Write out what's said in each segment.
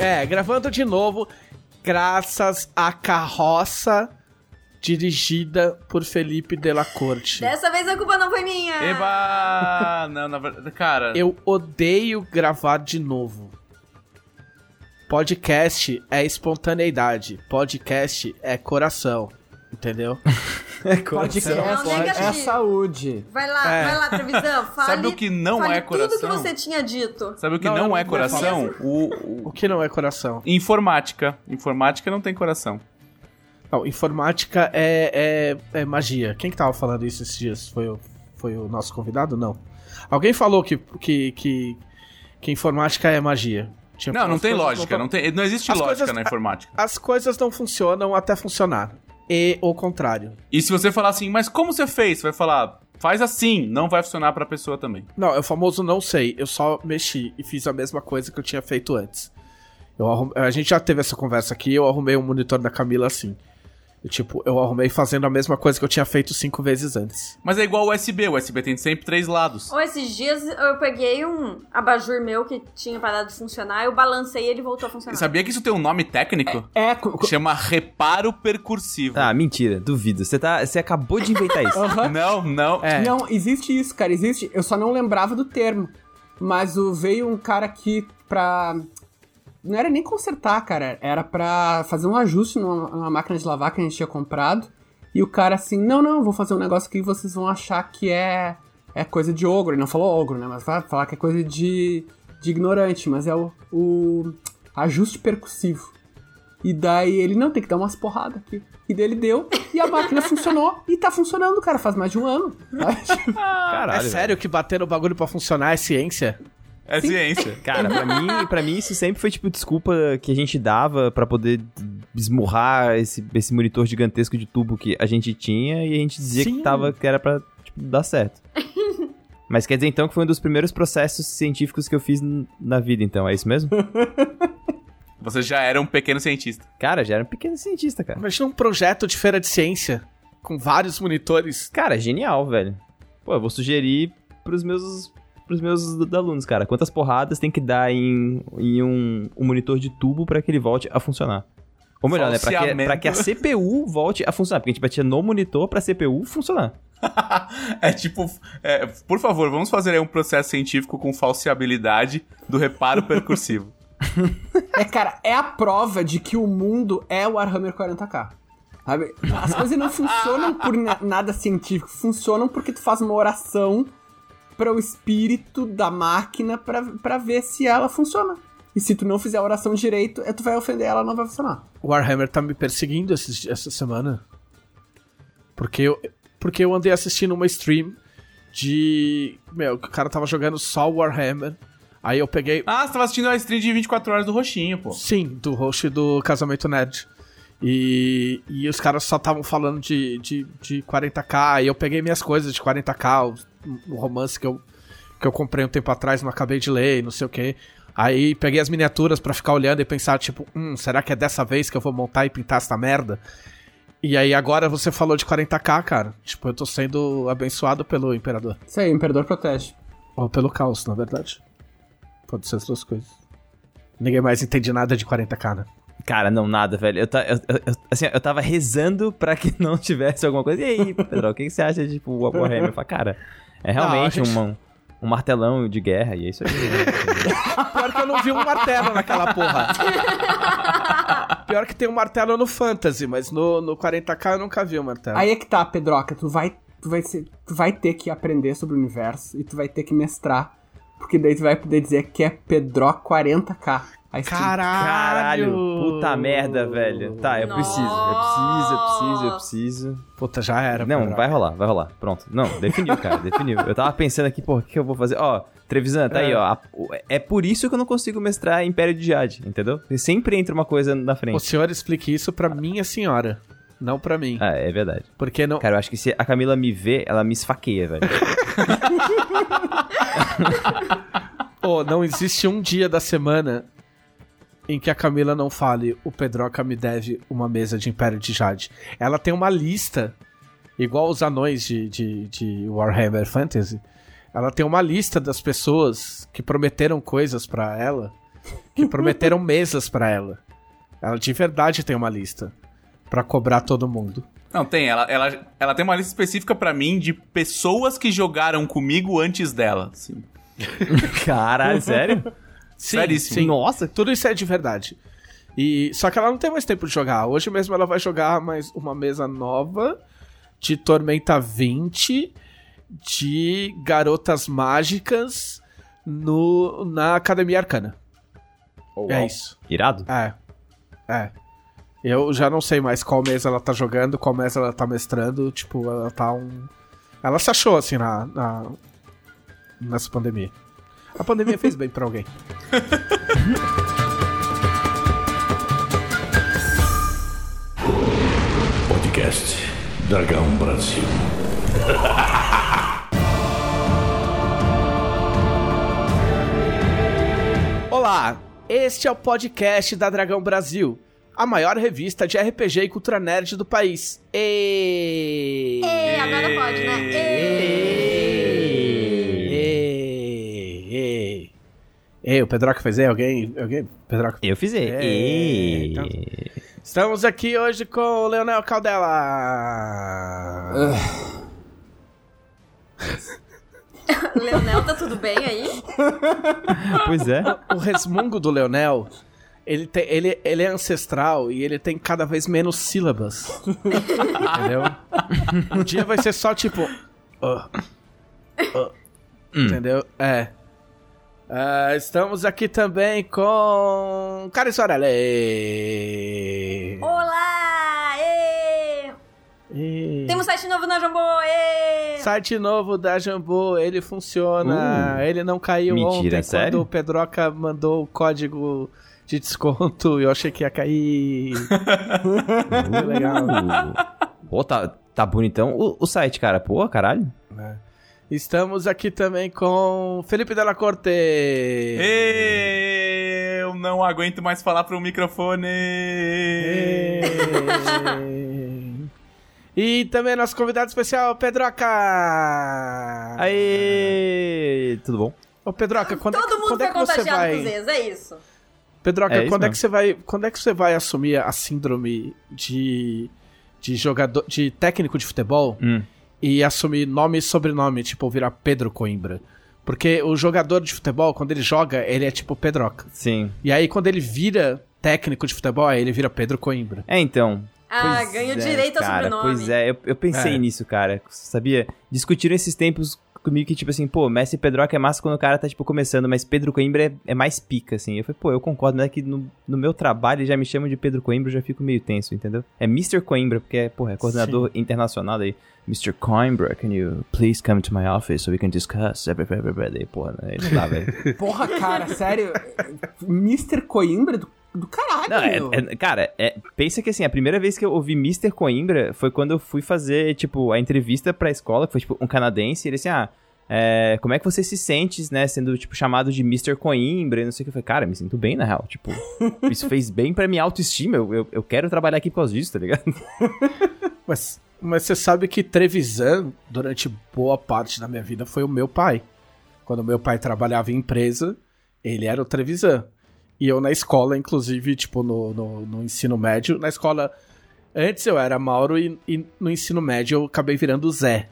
É, gravando de novo, graças à carroça dirigida por Felipe Della Corte. Dessa vez a culpa não foi minha. Eba! Não, na verdade, cara. Eu odeio gravar de novo. Podcast é espontaneidade. Podcast é coração. Entendeu? Podcast Não, é negativo. saúde. Vai lá, É. vai lá, Trevisão. Fale, Sabe o que não fale é tudo que coração? você tinha dito. Sabe o que Não, não, é não coração? O, O o- que não é coração? Informática. Informática não tem coração. Não, informática é, é, é magia. Quem que tava falando isso esses dias? Foi o, foi o nosso convidado? Não. Alguém falou que, que, que, que informática é magia. Tipo, Não, não tem lógica. Não, tem, não existe As lógica coisas- na informática. As coisas não funcionam até funcionar. E o contrário. E se você falar assim, mas como você fez? Você vai falar, faz assim, não vai funcionar pra pessoa também. Não, é o famoso não sei. Eu só mexi e fiz a mesma coisa que eu tinha feito antes. Eu arrum- A gente já teve essa conversa aqui, eu arrumei um monitor da Camila assim. Tipo, eu arrumei fazendo a mesma coisa que eu tinha feito cinco vezes antes. Mas é igual o USB. O USB tem sempre três lados. Ou esses dias eu peguei um abajur meu que tinha parado de funcionar, eu balancei e ele voltou a funcionar. Sabia que isso tem um nome técnico? É, co- co- Chama reparo percursivo. Ah, mentira, duvido. Você tá, você acabou de inventar isso. Não, não. É. Não, existe isso, cara, existe. Eu só não lembrava do termo. Mas o, veio um cara aqui pra. Não era nem consertar, cara. Era pra fazer um ajuste numa, numa máquina de lavar que a gente tinha comprado. E o cara assim, não, não, vou fazer um negócio que vocês vão achar que é, é coisa de ogro. Ele não falou ogro, né? Mas vai falar que é coisa de, de ignorante. Mas é o, o ajuste percussivo. E daí ele, não, tem que dar umas porradas aqui. E daí ele deu, e a máquina funcionou. E tá funcionando, cara, faz mais de um ano. Caralho. é sério que bater no bagulho pra funcionar é ciência? É ciência. Cara, pra mim, pra mim isso sempre foi tipo desculpa que a gente dava pra poder esmurrar esse, esse monitor gigantesco de tubo que a gente tinha e a gente dizia Sim. que tava que era pra tipo, dar certo. Mas quer dizer então que foi um dos primeiros processos científicos que eu fiz na vida, então, é isso mesmo? Você já era um pequeno cientista. Cara, já era um pequeno cientista, cara. Imagina um projeto de feira de ciência com vários monitores. Cara, genial, velho. Pô, eu vou sugerir pros meus pros meus alunos, cara. Quantas porradas tem que dar em, em um, um monitor de tubo pra que ele volte a funcionar? Ou melhor, né? Pra que, pra que a CPU volte a funcionar. Porque a gente batia no monitor pra CPU funcionar. É tipo, é, por favor, vamos fazer aí um processo científico com falseabilidade do reparo percursivo. É, cara, é a prova de que o mundo é o Warhammer 40k. Sabe? As coisas não funcionam por na- nada científico, funcionam porque tu faz uma oração para o espírito da máquina pra, pra ver se ela funciona. E se tu não fizer a oração direito, é tu vai ofender ela, não vai funcionar. O Warhammer tá me perseguindo esses- essa semana. Porque eu, porque eu andei assistindo uma stream de. Meu, que o cara tava jogando só Warhammer. Aí eu peguei. Ah, você tava assistindo a stream de 24 horas do Roxinho, pô. Sim, do host do Casamento Nerd. E, e os caras só estavam falando de, de, de 40k. Aí eu peguei minhas coisas de 40k, o, o romance que eu, que eu comprei um tempo atrás, não acabei de ler, e não sei o que. Aí peguei as miniaturas pra ficar olhando e pensar, tipo, hum, será que é dessa vez que eu vou montar e pintar essa merda? E aí agora você falou de 40k, cara. Tipo, eu tô sendo abençoado pelo Imperador. Isso aí, o Imperador protege. Ou pelo caos, na verdade. Pode ser as duas coisas. Ninguém mais entende nada de 40k, né? Cara, não, nada, velho. Eu, ta- eu- eu- eu- assim, eu tava rezando pra que não tivesse alguma coisa. E aí, Pedro, o que, que você acha de, tipo, o Warhammer? Eu falei, cara, é realmente Não, um, um martelão de guerra e é isso aí. Pior que eu não vi um martelo naquela porra. Pior que tem um martelo no Fantasy, mas no, no 40k eu nunca vi um martelo. Aí é que tá, Pedroca, tu vai, tu, vai ser, tu vai ter que aprender sobre o universo e tu vai ter que mestrar. Porque daí tu vai poder dizer que é Pedro 40k. Aí Caralho! Caralho, puta merda, velho. Tá, eu preciso, eu preciso, eu preciso, eu preciso. Puta, já era. Não, vai rolar, vai rolar. Pronto. Não, definiu, cara, definiu. Eu tava pensando aqui, pô, o que eu vou fazer? Ó, Trevisan, tá aí, ó. o- É por isso que eu não consigo mestrar Império de Jade, entendeu? Porque sempre entra uma coisa na O frente. senhor explique isso pra minha senhora, não pra mim. Ah, é verdade. Porque não. Cara, eu acho que se a Camila me vê, ela me esfaqueia, velho. Pô, não existe um dia da semana em que a Camila não fale o Pedroca me deve uma mesa de Império de Jade. Ela tem uma lista, igual os anões de, de, de Warhammer Fantasy. Ela tem uma lista das pessoas que prometeram coisas pra ela Que prometeram mesas pra ela. Ela de verdade tem uma lista. Pra cobrar todo mundo. Não, tem. Ela, ela, ela tem uma lista específica pra mim de pessoas que jogaram comigo antes dela. assim. Caralho, sério? Sim, Seríssimo. sim. Nossa, Tudo isso é de verdade. E só que ela não tem mais tempo de jogar. Hoje mesmo ela vai jogar mais uma mesa nova de Tormenta 20 de garotas mágicas no na Academia Arcana. É isso. irado. É. É. Eu já não sei mais qual mesa ela tá jogando, qual mesa ela tá mestrando. Tipo, ela tá um. Ela se achou assim na, na- nessa pandemia. A pandemia fez bem pra alguém. Podcast Dragão Brasil. Olá, este é o podcast da Dragão Brasil, a maior revista de RPG e cultura nerd do país. E... Agora pode, né? Ê. E... o Pedroca fez E? Alguém? Alguém? Pedroca. Eu fiz. É, E- então- Estamos aqui hoje com o Leonel Caldela. Leonel, tá tudo bem aí? Pois é. O resmungo do Leonel, ele, tem, ele, ele é ancestral e ele tem cada vez menos sílabas. entendeu? Um dia vai ser só tipo. "Ah, ah", Entendeu? É. Ah, estamos aqui também com. Cara Sorelli. Olá! Ê. E- Temos site novo na Jambô! Ê. Site novo da Jambu, ele funciona. ele não caiu Mentira, ontem sério? quando o Pedroca mandou o código de desconto. Eu achei que ia cair. Muito legal. Pô, tá, tá bonitão o, o site, cara. Pô, caralho. Estamos aqui também com Felipe Della Corte. Eu não aguento mais falar pro microfone. E também nosso convidado especial, Pedroca. Aê! Tudo bom? Ô, Pedroca, quando é, Todo que- mundo quando é que você contagiado vai... com Zez, é isso. Pedroca, É isso quando é que você vai, quando é que você vai assumir a síndrome de de jogador, de técnico de futebol Hum. E assumir nome e sobrenome, tipo virar Pedro Coimbra? Porque o jogador de futebol, quando ele joga, ele é tipo Pedroca. Sim. E aí quando ele vira técnico de futebol, aí ele vira Pedro Coimbra. É, então. Ah, ganha é, direito ao cara, sobrenome. Pois é, eu, eu pensei É. nisso, cara. Sabia? Discutiram esses tempos comigo que, tipo assim, pô, Messi Pedroca é massa quando o cara tá, tipo, começando, mas Pedro Coimbra é, é mais pica, assim. Eu falei, pô, eu concordo, mas é que no, no meu trabalho já me chamam de Pedro Coimbra, eu já fico meio tenso, entendeu? É Mr. Coimbra, porque é, porra, é coordenador internacional daí. Mr. Coimbra, can you please come to my office so we can discuss? Daí, porra, né? Velho. Porra, cara, sério. Mr. Coimbra do, do caralho, Não, é- é- cara, é- pensa que assim, a primeira vez que eu ouvi Mr. Coimbra foi quando eu fui fazer, tipo, a entrevista pra escola, que foi, tipo, um canadense, e ele assim, ah, é, como é que você se sente, né, sendo, tipo, chamado de Mr. Coimbra, e não sei o que. Eu falei, cara, me sinto bem, na real, tipo, isso fez bem pra minha autoestima, eu, eu, eu quero trabalhar aqui por causa disso, tá ligado? Mas, mas você sabe que Trevisan, durante boa parte da minha vida, foi o meu pai. Quando meu pai trabalhava em empresa, ele era o Trevisan. E eu na escola, inclusive, tipo, no, no, no ensino médio, na escola. Antes eu era Mauro e, e no ensino médio eu acabei virando Zé.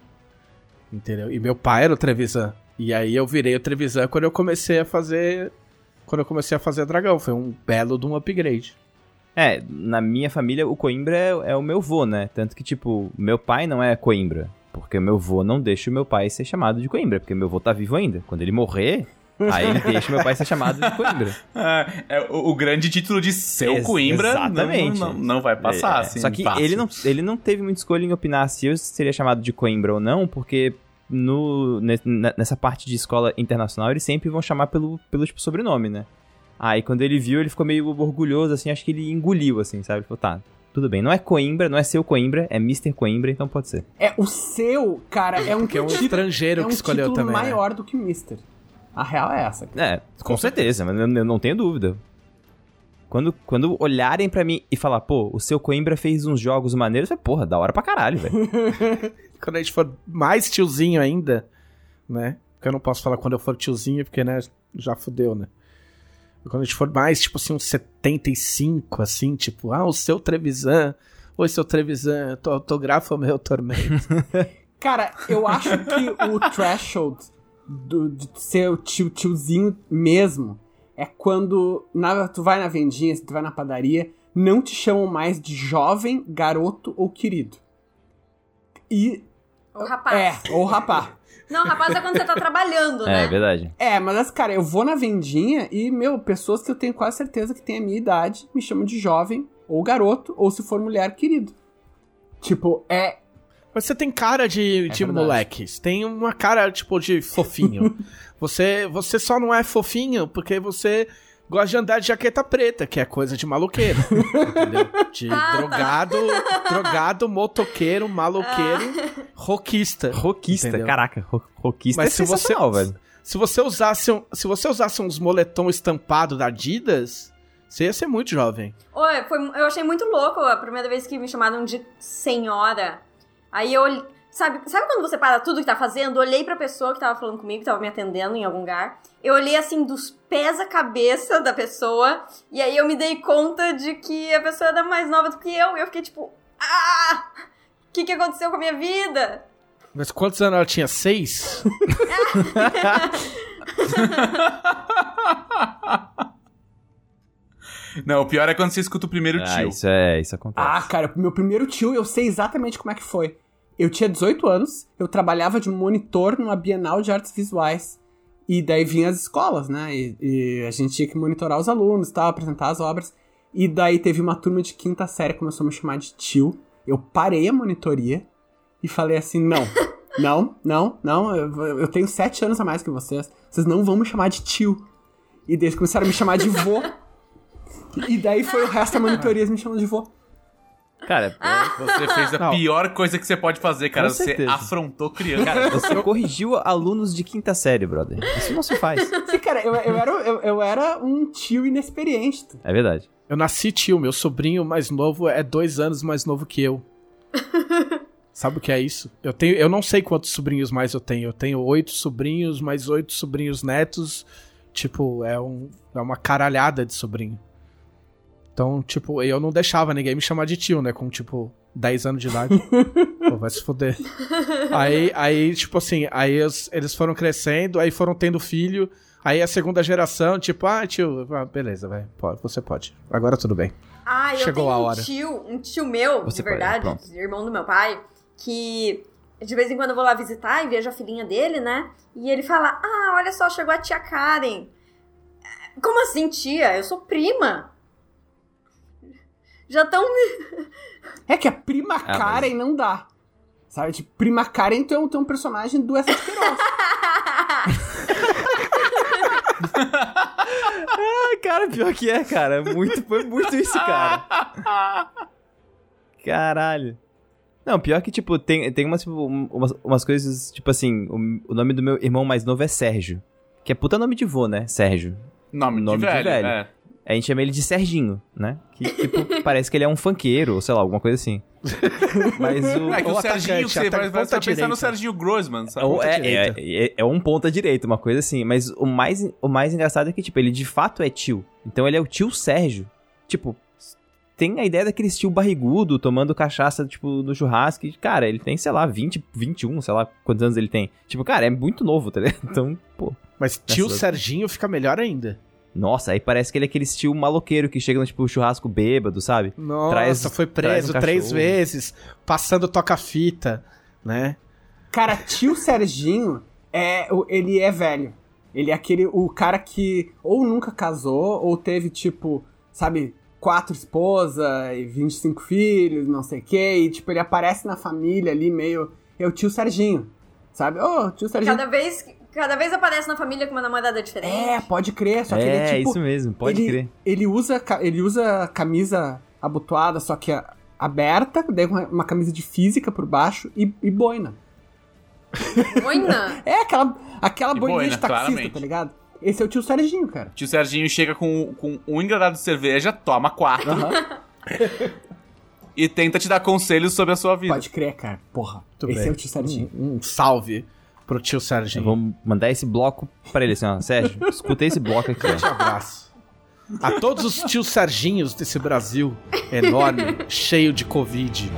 Entendeu? E meu pai era o Trevisan. E aí eu virei o Trevisan quando eu comecei a fazer. Quando eu comecei a fazer dragão. Foi um belo de um upgrade. É, na minha família, o Coimbra é, é o meu vô, né? Tanto que, tipo, meu pai não é Coimbra. Porque o meu vô não deixa o meu pai ser chamado de Coimbra. Porque meu vô tá vivo ainda. Quando ele morrer, aí ele deixa meu pai ser chamado de Coimbra. Ah, é, o, o grande título de seu Ex- Coimbra não- exatamente. Não, não vai passar, É, assim. Só que fácil. ele não, ele não teve muita escolha em opinar se eu seria chamado de Coimbra ou não, porque no, ne- ne- nessa parte de escola internacional eles sempre vão chamar pelo, pelo tipo, sobrenome, né? Aí quando ele viu, ele ficou meio orgulhoso, assim, acho que ele engoliu, assim, sabe? Ele falou, tá, tudo bem, não é Coimbra, não é seu Coimbra, é Mr. Coimbra, então pode ser. É, o seu, cara, é um, Que é um título- estrangeiro é um que escolheu também. né? maior do que Mister. A real é essa. cara. É, com certeza, mas eu, não tenho dúvida. Quando, quando olharem pra mim e falar, pô, o seu Coimbra fez uns jogos maneiros, falei, porra, da hora pra caralho, velho. quando a gente for mais tiozinho ainda, né? Porque eu não posso falar quando eu for tiozinho, porque, né, já fudeu, né? Quando a gente for mais, tipo assim, uns 75, assim, tipo, ah, o seu Trevisan. Oi, seu Trevisan, tu autografa o meu tormento. Cara, eu acho que o threshold do, de ser o tio, tiozinho mesmo é quando na- tu vai na vendinha, tu vai na padaria, não te chamam mais de jovem, garoto ou querido. E. O rapaz. É, ou rapá. Não, rapaz é quando você tá trabalhando, né? É, verdade. É, mas cara, eu vou na vendinha e, meu, pessoas que eu tenho quase certeza que têm a minha idade me chamam de jovem, ou garoto, ou se for mulher, querido. Tipo, é. Mas você tem cara de, de verdade. moleque. Você tem uma cara, tipo, de fofinho. você, você só não é fofinho porque você gosta de andar de jaqueta preta, que é coisa de maloqueiro. entendeu? De Ah, tá. drogado, drogado, motoqueiro, maloqueiro, roquista. Roquista, Entendeu? caraca, ro roquista Mas é se você, velho. se você usasse um, se você usasse uns moletom estampado da Adidas, você ia ser muito jovem. Oi, foi, eu achei muito louco a primeira vez que me chamaram de senhora. Aí eu. Sabe, sabe quando você para tudo que tá fazendo? Olhei pra pessoa que tava falando comigo, que tava me atendendo em algum lugar. Eu olhei assim dos pés à cabeça da pessoa. E aí eu me dei conta de que a pessoa era mais nova do que eu. E eu fiquei tipo, ah! O que, que aconteceu com a minha vida? Mas quantos anos ela tinha? Seis? Não, o pior é quando você escuta o primeiro Ah, tio. isso é, isso acontece. Ah, cara, meu primeiro tio, eu sei exatamente como é que foi. Eu tinha 18 anos, eu trabalhava de monitor numa Bienal de Artes Visuais. E daí vinha as escolas, né? E, e a gente tinha que monitorar os alunos e tal, apresentar as obras. E daí teve uma turma de quinta série que começou a me chamar de tio. Eu parei a monitoria e falei assim: não, não, não, não, eu, eu tenho sete anos a mais que vocês. Vocês não vão me chamar de tio. E daí eles começaram a me chamar de vô. E daí foi o resto da monitoria me chamando de vô. Cara, é- Você fez a Não. pior coisa que você pode fazer, cara. Com Você certeza. afrontou criança. cara, você corrigiu alunos de quinta série, brother. Isso não se faz. Sim, cara, eu, eu, era, eu, eu era um tio inexperiente. É verdade. Eu nasci tio, meu sobrinho mais novo é dois anos mais novo que eu. Sabe o que é isso? Eu tenho, eu não sei quantos sobrinhos mais eu tenho. Eu tenho oito sobrinhos, mais oito sobrinhos netos. Tipo, é, um, é uma caralhada de sobrinho. Então, tipo, eu não deixava ninguém me chamar de tio, né? Com, tipo, 10 anos de idade. Pô, vai se fuder. Aí, aí tipo assim, aí eles, eles foram crescendo, aí foram tendo filho. Aí a segunda geração, tipo, ah, tio, ah, beleza, vai, pode, você pode. Agora tudo bem. Ah, eu Chegou tenho a um hora. tio, um tio meu, Você de pode, verdade, pronto. irmão do meu pai, que de vez em quando eu vou lá visitar e vejo a filhinha dele, né? E ele fala: Ah, olha só, chegou a tia Karen. Como assim, tia? Eu sou prima. Já tão. É que a prima Ah, mas- Karen não dá. Sabe? Tipo, prima Karen tu é um, tu é um personagem do Essa de. Ai, cara, pior que é, cara. Muito, foi muito isso, cara. Caralho. Não, pior que, tipo, tem, tem umas, tipo, um- umas, umas coisas, tipo assim, o, o nome do meu irmão mais novo é Sérgio. Que é puta nome de vô, né? Sérgio. Nome, Nome de de velho. velho. é. A gente chama ele de Serginho, né? Que, tipo, parece que ele é um funkeiro, ou sei lá, alguma coisa assim. Mas o... É que Ou o Serginho, atacante, você vai, pensar direita. no Serginho Grossman, sabe? Ou é, direita. é, é, é um ponta direita, uma coisa assim. Mas o mais, o mais engraçado é que, tipo, ele de fato é tio. Então ele é o tio Sérgio. Tipo, tem a ideia daquele tio barrigudo, tomando cachaça, tipo, no churrasco. E, cara, ele tem, sei lá, 20, 21, sei lá quantos anos ele tem. Tipo, cara, é muito novo, tá ligado? Então, pô. Mas tio Serginho fica melhor ainda. Nossa, aí parece que ele é aquele tio maloqueiro que chega no, tipo, churrasco bêbado, sabe? Nossa, Traz- foi preso um três vezes, passando toca-fita, né? Cara, tio Serginho, é, o- ele é velho. Ele é aquele, o cara que ou nunca casou, ou teve, tipo, sabe, quatro esposas e 25 filhos, não sei o quê. E, tipo, ele aparece na família ali meio... É o tio Serginho, sabe? Ô, tio Serginho. Cada vez, cada vez aparece na família com uma namorada diferente. É, pode crer, só que ele é, é tipo... isso mesmo, pode ele, crer. Ele usa, ele usa camisa abotoada, só que aberta, daí uma, uma camisa de física por baixo e, e boina. Boina. É aquela, aquela boininha boina, de taxista, claramente. tá ligado? Esse é o tio Serginho, cara. Tio Serginho chega com, com um engradado de cerveja, toma quatro Aham. e tenta te dar conselhos sobre a sua vida. Pode crer, cara. Porra. Muito esse bem. é o tio Serginho. Um, um salve pro tio Serginho. Vamos mandar esse bloco pra ele assim, ó. Sérgio, escuta esse bloco aqui, ó. abraço. A todos os tios Serginhos desse Brasil enorme, cheio de Covid.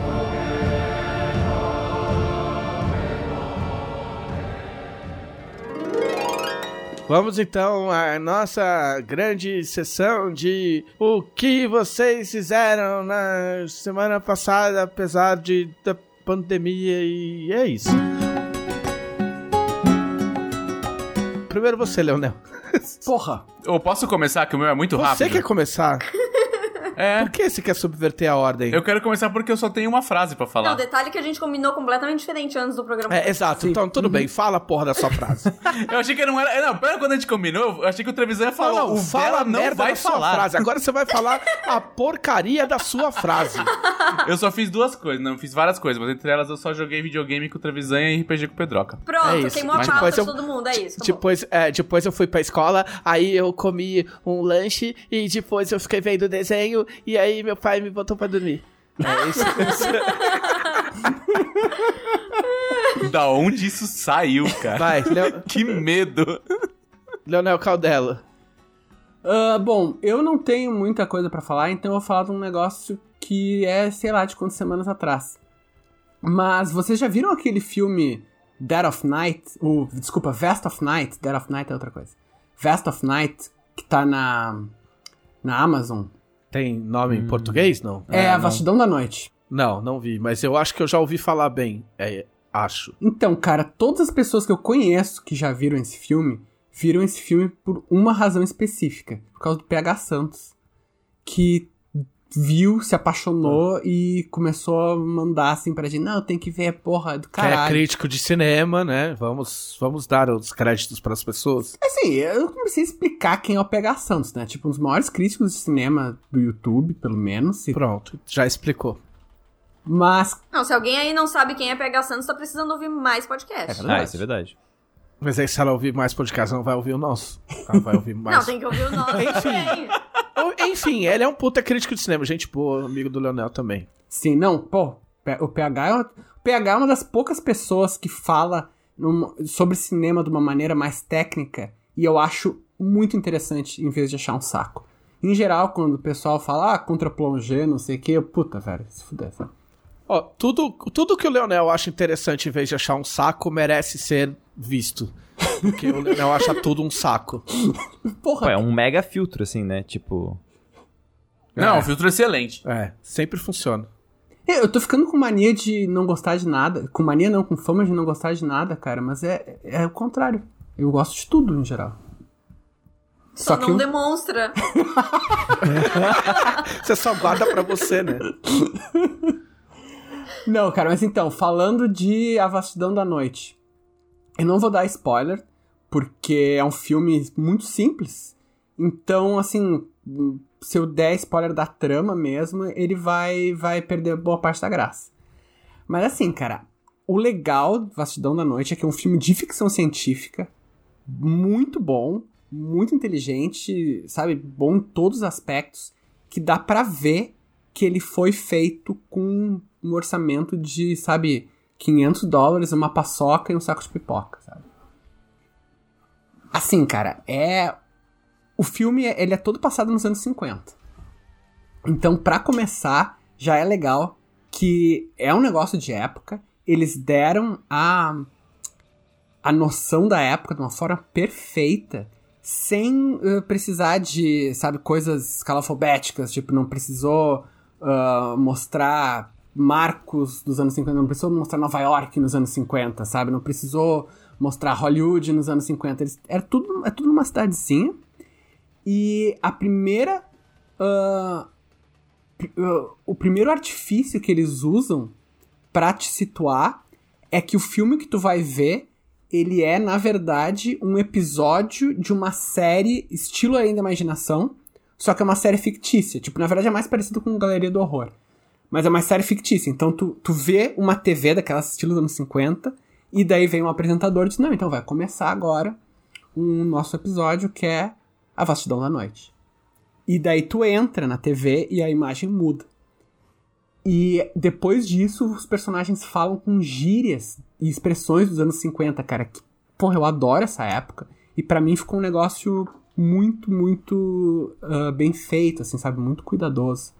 Vamos então à nossa grande sessão de o que vocês fizeram na semana passada, apesar de da pandemia e é isso. Primeiro você, Leonel. Porra! Eu posso começar, que o meu é muito Você rápido? quer começar? É. Por que você quer subverter a ordem? Eu quero começar porque eu só tenho uma frase pra Não, falar. o detalhe que a gente combinou completamente diferente antes do programa. É, exato. Então, tudo bem. Fala a porra da sua frase. Eu achei que não era. Não, pera quando a gente combinou, eu achei que o Trevisan ia falar. Não, o fala não merda vai da sua falar. frase. Agora você vai falar a porcaria da sua frase. Eu só fiz duas coisas, não fiz várias coisas, mas entre elas eu só joguei videogame com o Trevisan e RPG com o Pedroca. Pronto, É isso. queimou a Mas pauta de todo mundo, é isso. acabou. Depois, é, depois eu fui pra escola, aí eu comi um lanche e depois eu fiquei vendo desenho e aí meu pai me botou pra dormir. É isso. Da onde isso saiu, cara? Vai, Leo- Que medo. Leonel Caldela. Ah, bom, eu não tenho muita coisa pra falar, então eu vou falar de um negócio que é, sei lá, de quantas semanas atrás. Mas vocês já viram aquele filme Dead of Night? O, desculpa, Vest of Night. Dead of Night é outra coisa. Vest of Night, que tá na, na Amazon. Tem nome em português? Não. É, A não. Vastidão da Noite. Não, não vi, mas eu acho que eu já ouvi falar bem. É, acho. Então, cara, todas as pessoas que eu conheço que já viram esse filme, viram esse filme por uma razão específica. Por causa do PH Santos. Que viu, se apaixonou e começou a mandar assim pra gente, não, tem que ver, porra, do Que é crítico de cinema, né? Vamos, vamos dar os créditos pras pessoas. Assim, eu comecei a explicar quem é o PH Santos, né? Tipo, um dos maiores críticos de cinema do YouTube, pelo menos. E- Pronto, já explicou. Mas, Não, se alguém aí não sabe quem é PH Santos, tá precisando ouvir mais podcast. Ah, isso é verdade. Mas aí se ela ouvir mais podcast, não vai ouvir o nosso. Ela vai ouvir mais. Não, tem que ouvir o nosso. Ou- Enfim, ele é um puta crítico de cinema. Gente boa, amigo do Leonel também. sim, não, pô, o PH é, uma- o PH é uma das poucas pessoas que fala numa- sobre cinema de uma maneira mais técnica e eu acho muito interessante em vez de achar um saco. Em geral, quando o pessoal fala, ah, contra plongé, não sei o que, eu, puta, velho, se fuder, sabe? Ó, tudo, tudo que o Leonel acha interessante em vez de achar um saco merece ser visto. Porque o Leonel acha tudo um saco. Pô, Porra, é um mega filtro, assim, né? Tipo. Não, É. um filtro excelente. É, sempre funciona. É, Eu tô ficando com mania de não gostar de nada. Com mania não, com fama de não gostar de nada, cara. Mas é, é o contrário. Eu gosto de tudo, em geral. Só, Só que não um- demonstra. Você só guarda pra você, né? Não, cara, mas então, falando de A Vastidão da Noite. Eu não vou dar spoiler, porque é um filme muito simples. Então, assim, se eu der spoiler da trama mesmo, ele vai, vai perder boa parte da graça. Mas assim, cara, o legal do Vastidão da Noite é que é um filme de ficção científica, muito bom, muito inteligente, sabe? Bom em todos os aspectos, que dá pra ver que ele foi feito com um orçamento de, sabe, 500 dólares, uma paçoca e um saco de pipoca, sabe? Assim, cara, é... O filme, ele é todo passado nos anos 50. Então, pra começar, já é legal que é um negócio de época. Eles deram a, a noção da época de uma forma perfeita, sem eh, precisar de, sabe, coisas escalafobéticas. Tipo, não precisou ah, mostrar marcos dos anos 50, não precisou mostrar Nova York nos anos 50, sabe? Não precisou mostrar Hollywood nos anos 50. Eles, era tudo, é tudo numa cidadezinha. E a primeira. pri- ah, o primeiro artifício que eles usam pra te situar é que o filme que tu vai ver ele é, na verdade, um episódio de uma série estilo Além da Imaginação, só que é uma série fictícia. Tipo, na verdade é mais parecido com Galeria do Horror. Mas é uma série fictícia. Então tu, tu vê uma TV daquelas estilo dos anos 50, e daí vem um apresentador e diz, não, então vai começar agora um nosso episódio que é A Vastidão da Noite. E daí tu entra na TV e a imagem muda. E depois disso, os personagens falam com gírias e expressões dos anos 50, cara. Que, porra, eu adoro essa época. E pra mim ficou um negócio muito, muito ah, bem feito, assim, sabe? Muito cuidadoso.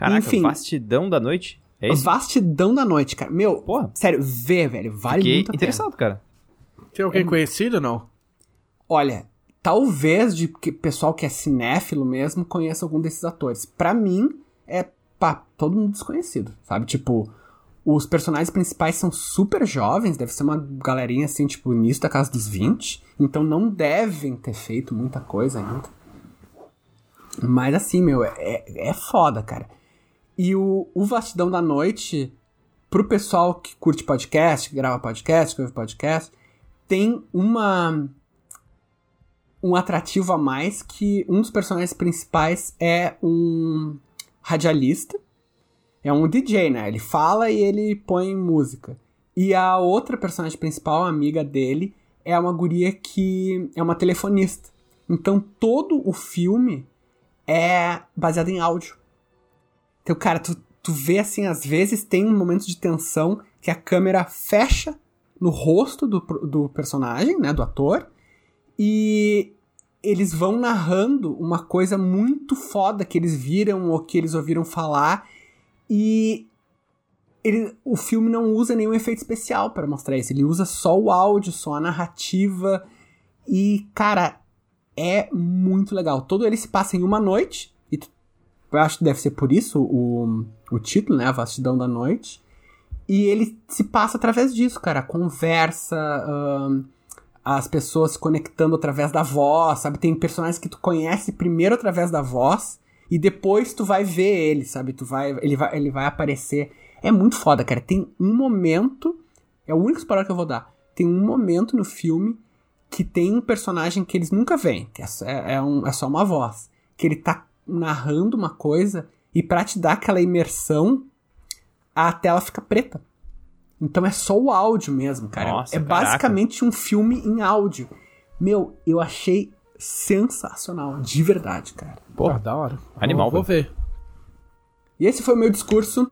Caraca, Enfim. vastidão da noite? É isso? Vastidão da noite, cara. Meu, Porra. sério, vê, velho. Vale Fiquei muito a pena. interessado, cara. Tem alguém conhecido não? Olha, talvez de que pessoal que é cinéfilo mesmo conheça algum desses atores. Pra mim, é pá, todo mundo desconhecido, sabe? Tipo, os personagens principais são super jovens, deve ser uma galerinha assim, tipo, início da casa dos 20, então não devem ter feito muita coisa ainda. Mas assim, meu, é, é foda, cara. E o, o Vastidão da Noite, pro pessoal que curte podcast, que grava podcast, que ouve podcast, tem uma um atrativo a mais que um dos personagens principais é um radialista. É um DJ, né? Ele fala e ele põe música. E a outra personagem principal, amiga dele, é uma guria que é uma telefonista. Então todo o filme é baseado em áudio. Então, cara, tu, tu vê assim, às vezes tem momentos de tensão que a câmera fecha no rosto do, do personagem, né, do ator, e eles vão narrando uma coisa muito foda que eles viram ou que eles ouviram falar, e ele, o filme não usa nenhum efeito especial para mostrar isso, ele usa só o áudio, só a narrativa, e, cara, é muito legal. Todo ele se passa em uma noite, eu acho que deve ser por isso o, o título, né, A Vastidão da Noite, e ele se passa através disso, cara. Conversa, as pessoas se conectando através da voz, sabe? Tem personagens que tu conhece primeiro através da voz e depois tu vai ver ele, sabe? Tu vai, ele vai, ele vai aparecer. É muito foda, cara. Tem um momento, é o único spoiler que eu vou dar. Tem um momento no filme que tem um personagem que eles nunca veem, que é, é, é um- é só uma voz, que ele tá narrando uma coisa e pra te dar aquela imersão, a tela fica preta. Então é só o áudio mesmo, cara. Nossa, é caraca. basicamente um filme em áudio. Meu, eu achei sensacional, de verdade, cara. Pô, da hora. Animal, Vou, vou ver. E esse foi o meu discurso.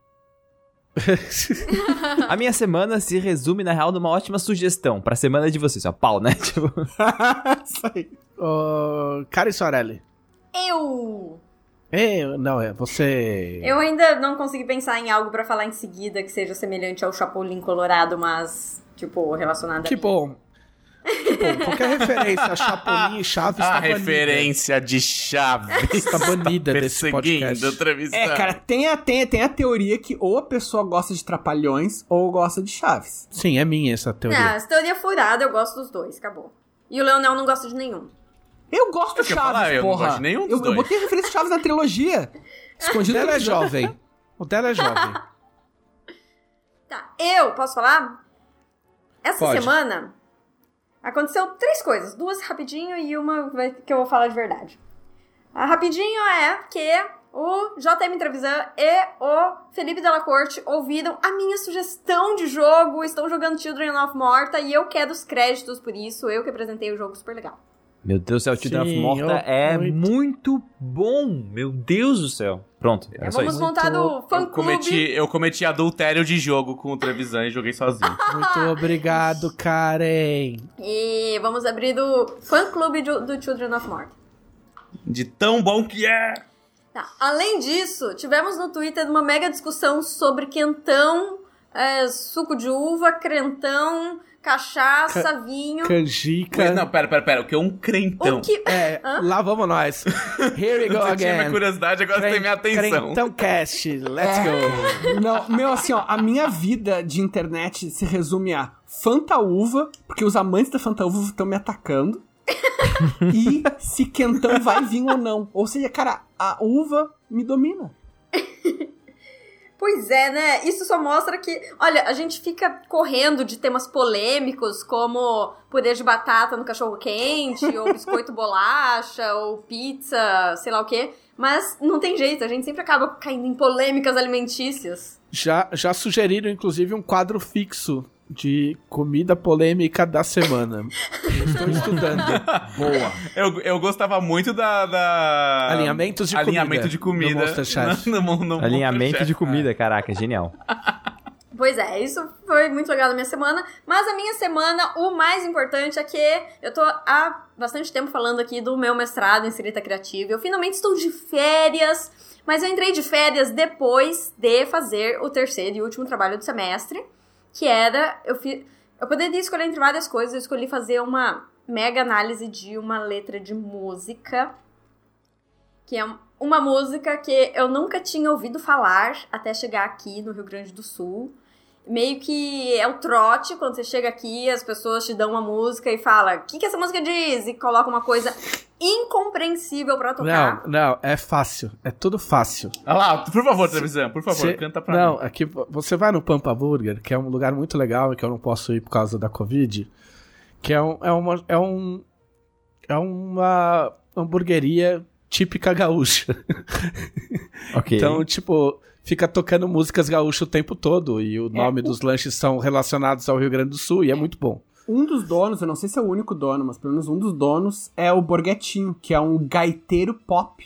A minha semana se resume, na real, numa ótima sugestão pra semana de vocês, ó. Pau, né? Tipo, Isso aí. Ô, Karen Sorelli. Eu! É, não, é você. Eu ainda não consegui pensar em algo pra falar em seguida que seja semelhante ao Chapolin Colorado, mas, tipo, relacionado a Que mim. bom. Que bom. Qualquer referência a Chapolin e Chaves A tá banida. referência de Chaves. Tá banida desse Perseguindo, podcast. É, cara, tem a, tem, tem a teoria que ou a pessoa gosta de Trapalhões ou gosta de Chaves. Sim, é minha essa Não, teoria. essa teoria é furada, eu gosto dos dois, acabou. E o Leonel não gosta de nenhum. Eu gosto Eu de ia Chaves, falar, eu não porra. gosto de nenhum dos eu, eu dois. botei referência de Chaves na trilogia. O Escondido dela é no- jovem. O dela é jovem. Tá, eu posso falar? Essa Pode. semana aconteceu três coisas, duas rapidinho e uma que eu vou falar de verdade. A rapidinho é que o JM Trevisan e o Felipe Della Corte ouviram a minha sugestão de jogo, estão jogando Children of Morta e eu quero os créditos por isso, eu que apresentei o jogo super legal. Meu Deus do céu, Children of Sim, Morta eu- é muito. muito bom. Meu Deus do céu. Pronto, é só Vamos isso. montar o fã Eu clube. cometi, eu cometi adultério de jogo com o Trevisan e joguei sozinho. Muito obrigado, Karen. E vamos abrir o fã clube do, do Children of Morta. De tão bom que é. Tá. Além disso, tivemos no Twitter uma mega discussão sobre quentão, é, suco de uva, crentão, cachaça, Ca- vinho. Canjica. Mas, não, pera, pera, pera. O que é um crentão? O que. É, lá vamos nós. Here we go Você tinha minha again. curiosidade, agora você tem minha atenção. Crentão Cast, let's go. Não, meu, assim, ó, a minha vida de internet se resume a Fanta Uva, porque os amantes da Fanta Uva estão me atacando. e se quentão vai vir ou não. Ou seja, cara, a uva me domina. Pois é, né? Isso só mostra que, olha, a gente fica correndo de temas polêmicos como purê de batata no cachorro quente, ou biscoito bolacha, ou pizza, sei lá o quê. Mas não tem jeito, a gente sempre acaba caindo em polêmicas alimentícias. Já, já sugeriram, inclusive, um quadro fixo de comida polêmica da semana. Eu Estou estudando. Boa. Eu, eu gostava muito da. da- Alinhamentos de Alinhamento comida de comida. no Masterchef. No, no, no Alinhamento Masterchef. de comida, caraca, genial. Pois é, isso foi muito legal na minha semana. Mas a minha semana, o mais importante é que eu tô há bastante tempo falando aqui do meu mestrado em escrita criativa. Eu finalmente estou de férias, mas eu entrei de férias depois de fazer o terceiro e último trabalho do semestre, que era. Eu, fi, eu poderia escolher entre várias coisas, eu escolhi fazer uma mega análise de uma letra de música, que é uma música que eu nunca tinha ouvido falar até chegar aqui no Rio Grande do Sul. Meio que é o trote, quando você chega aqui, as pessoas te dão uma música e fala o que, que essa música diz? E coloca uma coisa incompreensível pra tocar. Não, não, é fácil. É tudo fácil. Olha lá, por favor, Trevisan, por favor, Cê- canta pra não, mim. aqui você vai no Pampa Burger, que é um lugar muito legal e que eu não posso ir por causa da Covid, que é, um, é uma é um é uma hamburgueria típica gaúcha. Ok. Então, tipo, fica tocando músicas gaúchas o tempo todo e o nome o- dos lanches são relacionados ao Rio Grande do Sul e é muito bom. Um dos donos, eu não sei se é o único dono, mas pelo menos um dos donos é o Borghettino, que é um gaiteiro pop.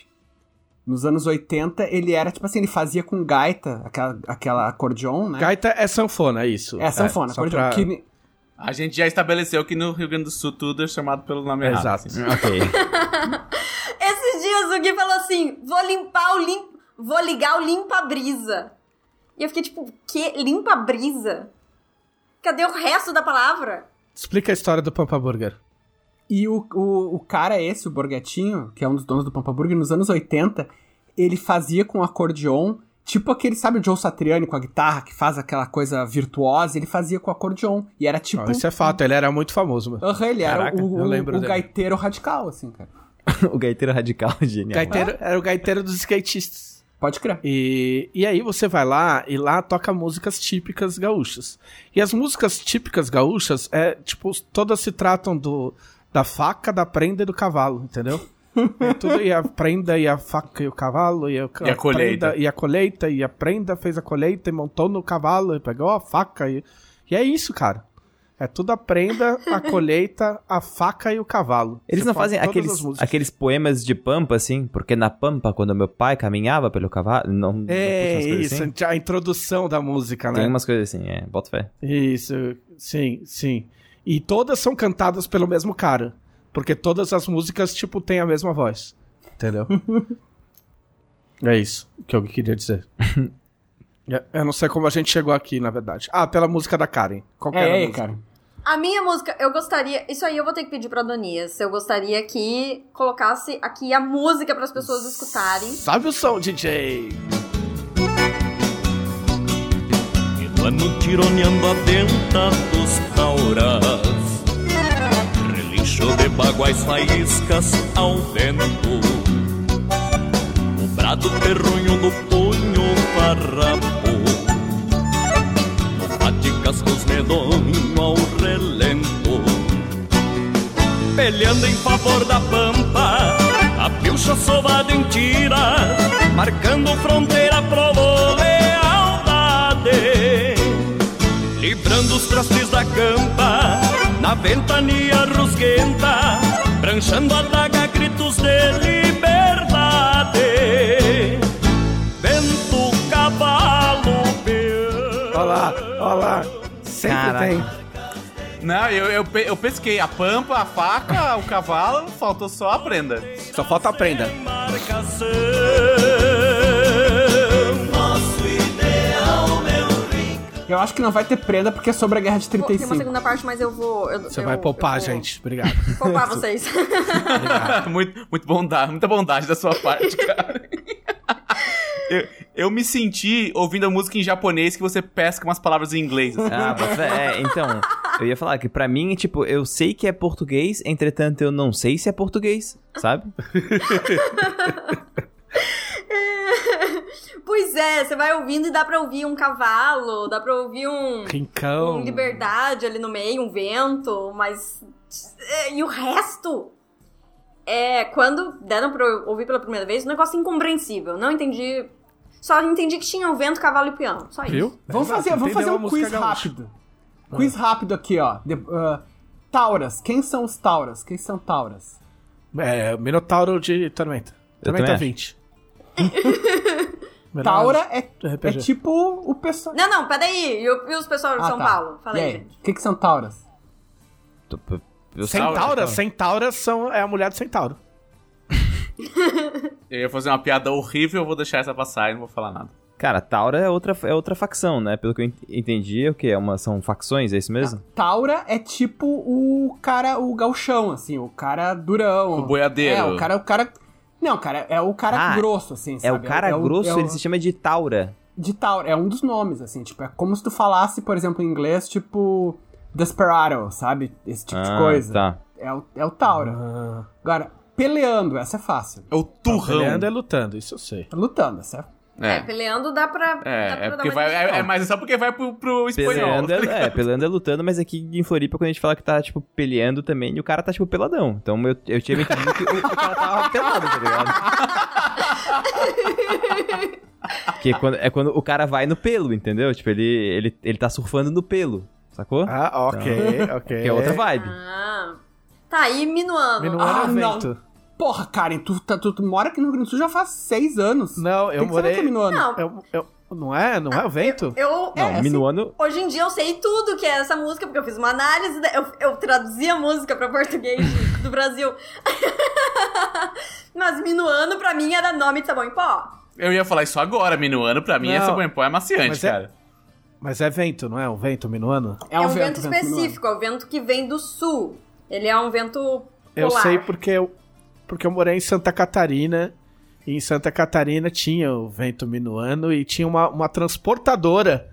Nos anos 80, ele era, tipo assim, ele fazia com gaita, aquela, aquela acordeon, né? Gaita é sanfona, é isso. É, sanfona, só acordeon. pra- que- A gente já estabeleceu que no Rio Grande do Sul tudo é chamado pelo nome errado. Exato. assim. Ok. Esses dias o Gui falou assim: vou limpar o lim... vou ligar o limpa-brisa. E eu fiquei tipo, que limpa-brisa? Cadê o resto da palavra? Explica a história do Pampa Burger. E o, o, o cara esse, o Borghettino, que é um dos donos do Pampa Burger, nos anos 80, ele fazia com acordeon, tipo aquele, sabe o Joe Satriani com a guitarra, que faz aquela coisa virtuosa, ele fazia com acordeon. E era tipo... Isso é fato, ele era muito famoso, mano. Aham, ele era Caraca, o, eu o, lembro o dele. gaiteiro radical, assim, cara. o gaiteiro radical, genial. Gaiteiro, era o gaiteiro dos skatistas. Pode crer. E, e aí você vai lá e lá toca músicas típicas gaúchas. E as músicas típicas gaúchas, é tipo, todas se tratam do, da faca, da prenda e do cavalo, entendeu? É tudo, e a prenda, e a faca, e o cavalo, e, o, E a colheita. prenda, e a colheita, e a prenda fez a colheita e montou no cavalo, e pegou a faca. E, e é isso, cara. É tudo a prenda, a colheita, a faca e o cavalo. Eles Você não fazem aqueles, aqueles poemas de pampa, assim? Porque na pampa, quando meu pai caminhava pelo cavalo... Não, não É, coisas isso, assim? a introdução da música, né? Tem umas coisas assim, é. Bota fé. Isso, sim, sim. E todas são cantadas pelo mesmo cara. Porque todas as músicas, tipo, têm a mesma voz. Entendeu? é isso que eu queria dizer. É, eu não sei como a gente chegou aqui, na verdade. Ah, pela música da Karen. Qual que era a É, é, música? cara. A minha música, eu gostaria. Isso aí eu vou ter que pedir pra Donias. Eu gostaria que colocasse aqui a música para as pessoas escutarem. Sabe o som, DJ? No ano tironeando a venta dos tauras Relincho de baguais faíscas ao vento O brado terrunho do punho farrapo No bate-cascos medonho ao Peleando em favor da pampa A pilcha sovada em tira Marcando fronteira pro lealdade Livrando os trastes da campa Na ventania rusguenta Pranchando a daga gritos de liberdade Vento, cavalo, peão Olha lá, olha lá. Sempre Caraca. tem. Não, eu, eu, eu pesquei a pampa, a faca, o cavalo, faltou só a prenda. Só falta a prenda. Eu acho que não vai ter prenda porque é sobre a Guerra de Vou- Tem uma 35. segunda parte, mas eu vou. eu- Você eu- vai poupar, vou gente. Obrigado. Poupar vocês. muito, muito bondade, muita bondade da sua parte, cara. Eu, eu me senti ouvindo a música em japonês que você pesca umas palavras em inglês. assim. Ah, fé. É, então, eu ia falar que pra mim, tipo, eu sei que é português, entretanto eu não sei se é português, sabe? pois é, você vai ouvindo e dá pra ouvir um cavalo, dá pra ouvir um. Rincão. um liberdade ali no meio, um vento, mas. é, E o resto? É, quando deram pra eu ouvir pela primeira vez, um negócio incompreensível. Não entendi. Só entendi que tinha o vento, cavalo e peão. Só isso. Viu? Vamos Exato, fazer, vamos fazer um quiz gaúcha. rápido. Quiz rápido aqui, ó. De, ah, tauras. Quem são os Tauras? Quem são Tauras? É, Minotauro de Tormenta. Tormenta também 20. Melhor Taura é, é tipo o pessoal. Não, não, peraí. E, os pessoal de Ah, São tá. Paulo? Fala aí, gente. O que, que são tauras? Tô- p- eu- Centaura? Centaura são, é a mulher do centauro. Eu ia fazer uma piada horrível, eu vou deixar essa passar e não vou falar nada. Cara, Taura é outra, é outra facção, né? Pelo que eu ent- entendi, é o quê? É uma, são facções, é isso mesmo? Taura é tipo o cara, o galchão, assim, o cara durão. O boiadeiro. É, o cara, o cara. Não, cara, é o cara Ah, grosso, assim, É o sabe? cara grosso, é o- ele se chama de Taura. De Taura, é um dos nomes, assim, tipo, é como se tu falasse, por exemplo, em inglês, tipo, Desperado, sabe? Esse tipo de Ah, coisa. Tá. É o, é o Taura. Ah, Agora, peleando, essa é fácil. É o turrão. Peleando é lutando, isso eu sei. Lutando, essa é. É, É, peleando dá pra. dá pra é, é dar porque vai. É, é, mas é só porque vai pro, pro espanhol. Peleando tá é, é, peleando é lutando, mas aqui em Floripa, quando a gente fala que tá, tipo, peleando também, e o cara tá, tipo, peladão. Então eu, eu tinha entendido que o, o cara tava pelado, tá ligado? que quando, é quando o cara vai no pelo, entendeu? Tipo, ele, ele, ele tá surfando no pelo, sacou? Ah, ok, ok. Que é outra vibe. Ah. Tá, e Minuano? Minuano Ah, é o não. vento. Porra, Karen, tu, tá- tu, tu mora aqui no Rio Grande do Sul já faz seis anos. Não, eu Tem que saber morei- que é minuano. Não, Eu- eu- não é? Não é o vento? eu. Não, é, assim- Minuano. Hoje em dia eu sei tudo que é essa música, porque eu fiz uma análise, da- eu, eu traduzi a música pra português do Brasil. Mas Minuano pra mim era nome de sabão em pó. Eu ia falar isso agora, minuano. Pra mim, Não, essa pó é maciante, mas é- cara. Mas é vento, não é? O vento minuano? É um, vento, específico, é o vento que vem do sul. Ele é um vento polar. Eu sei porque eu, porque eu morei em Santa Catarina. E em Santa Catarina tinha o vento minuano e tinha uma, uma transportadora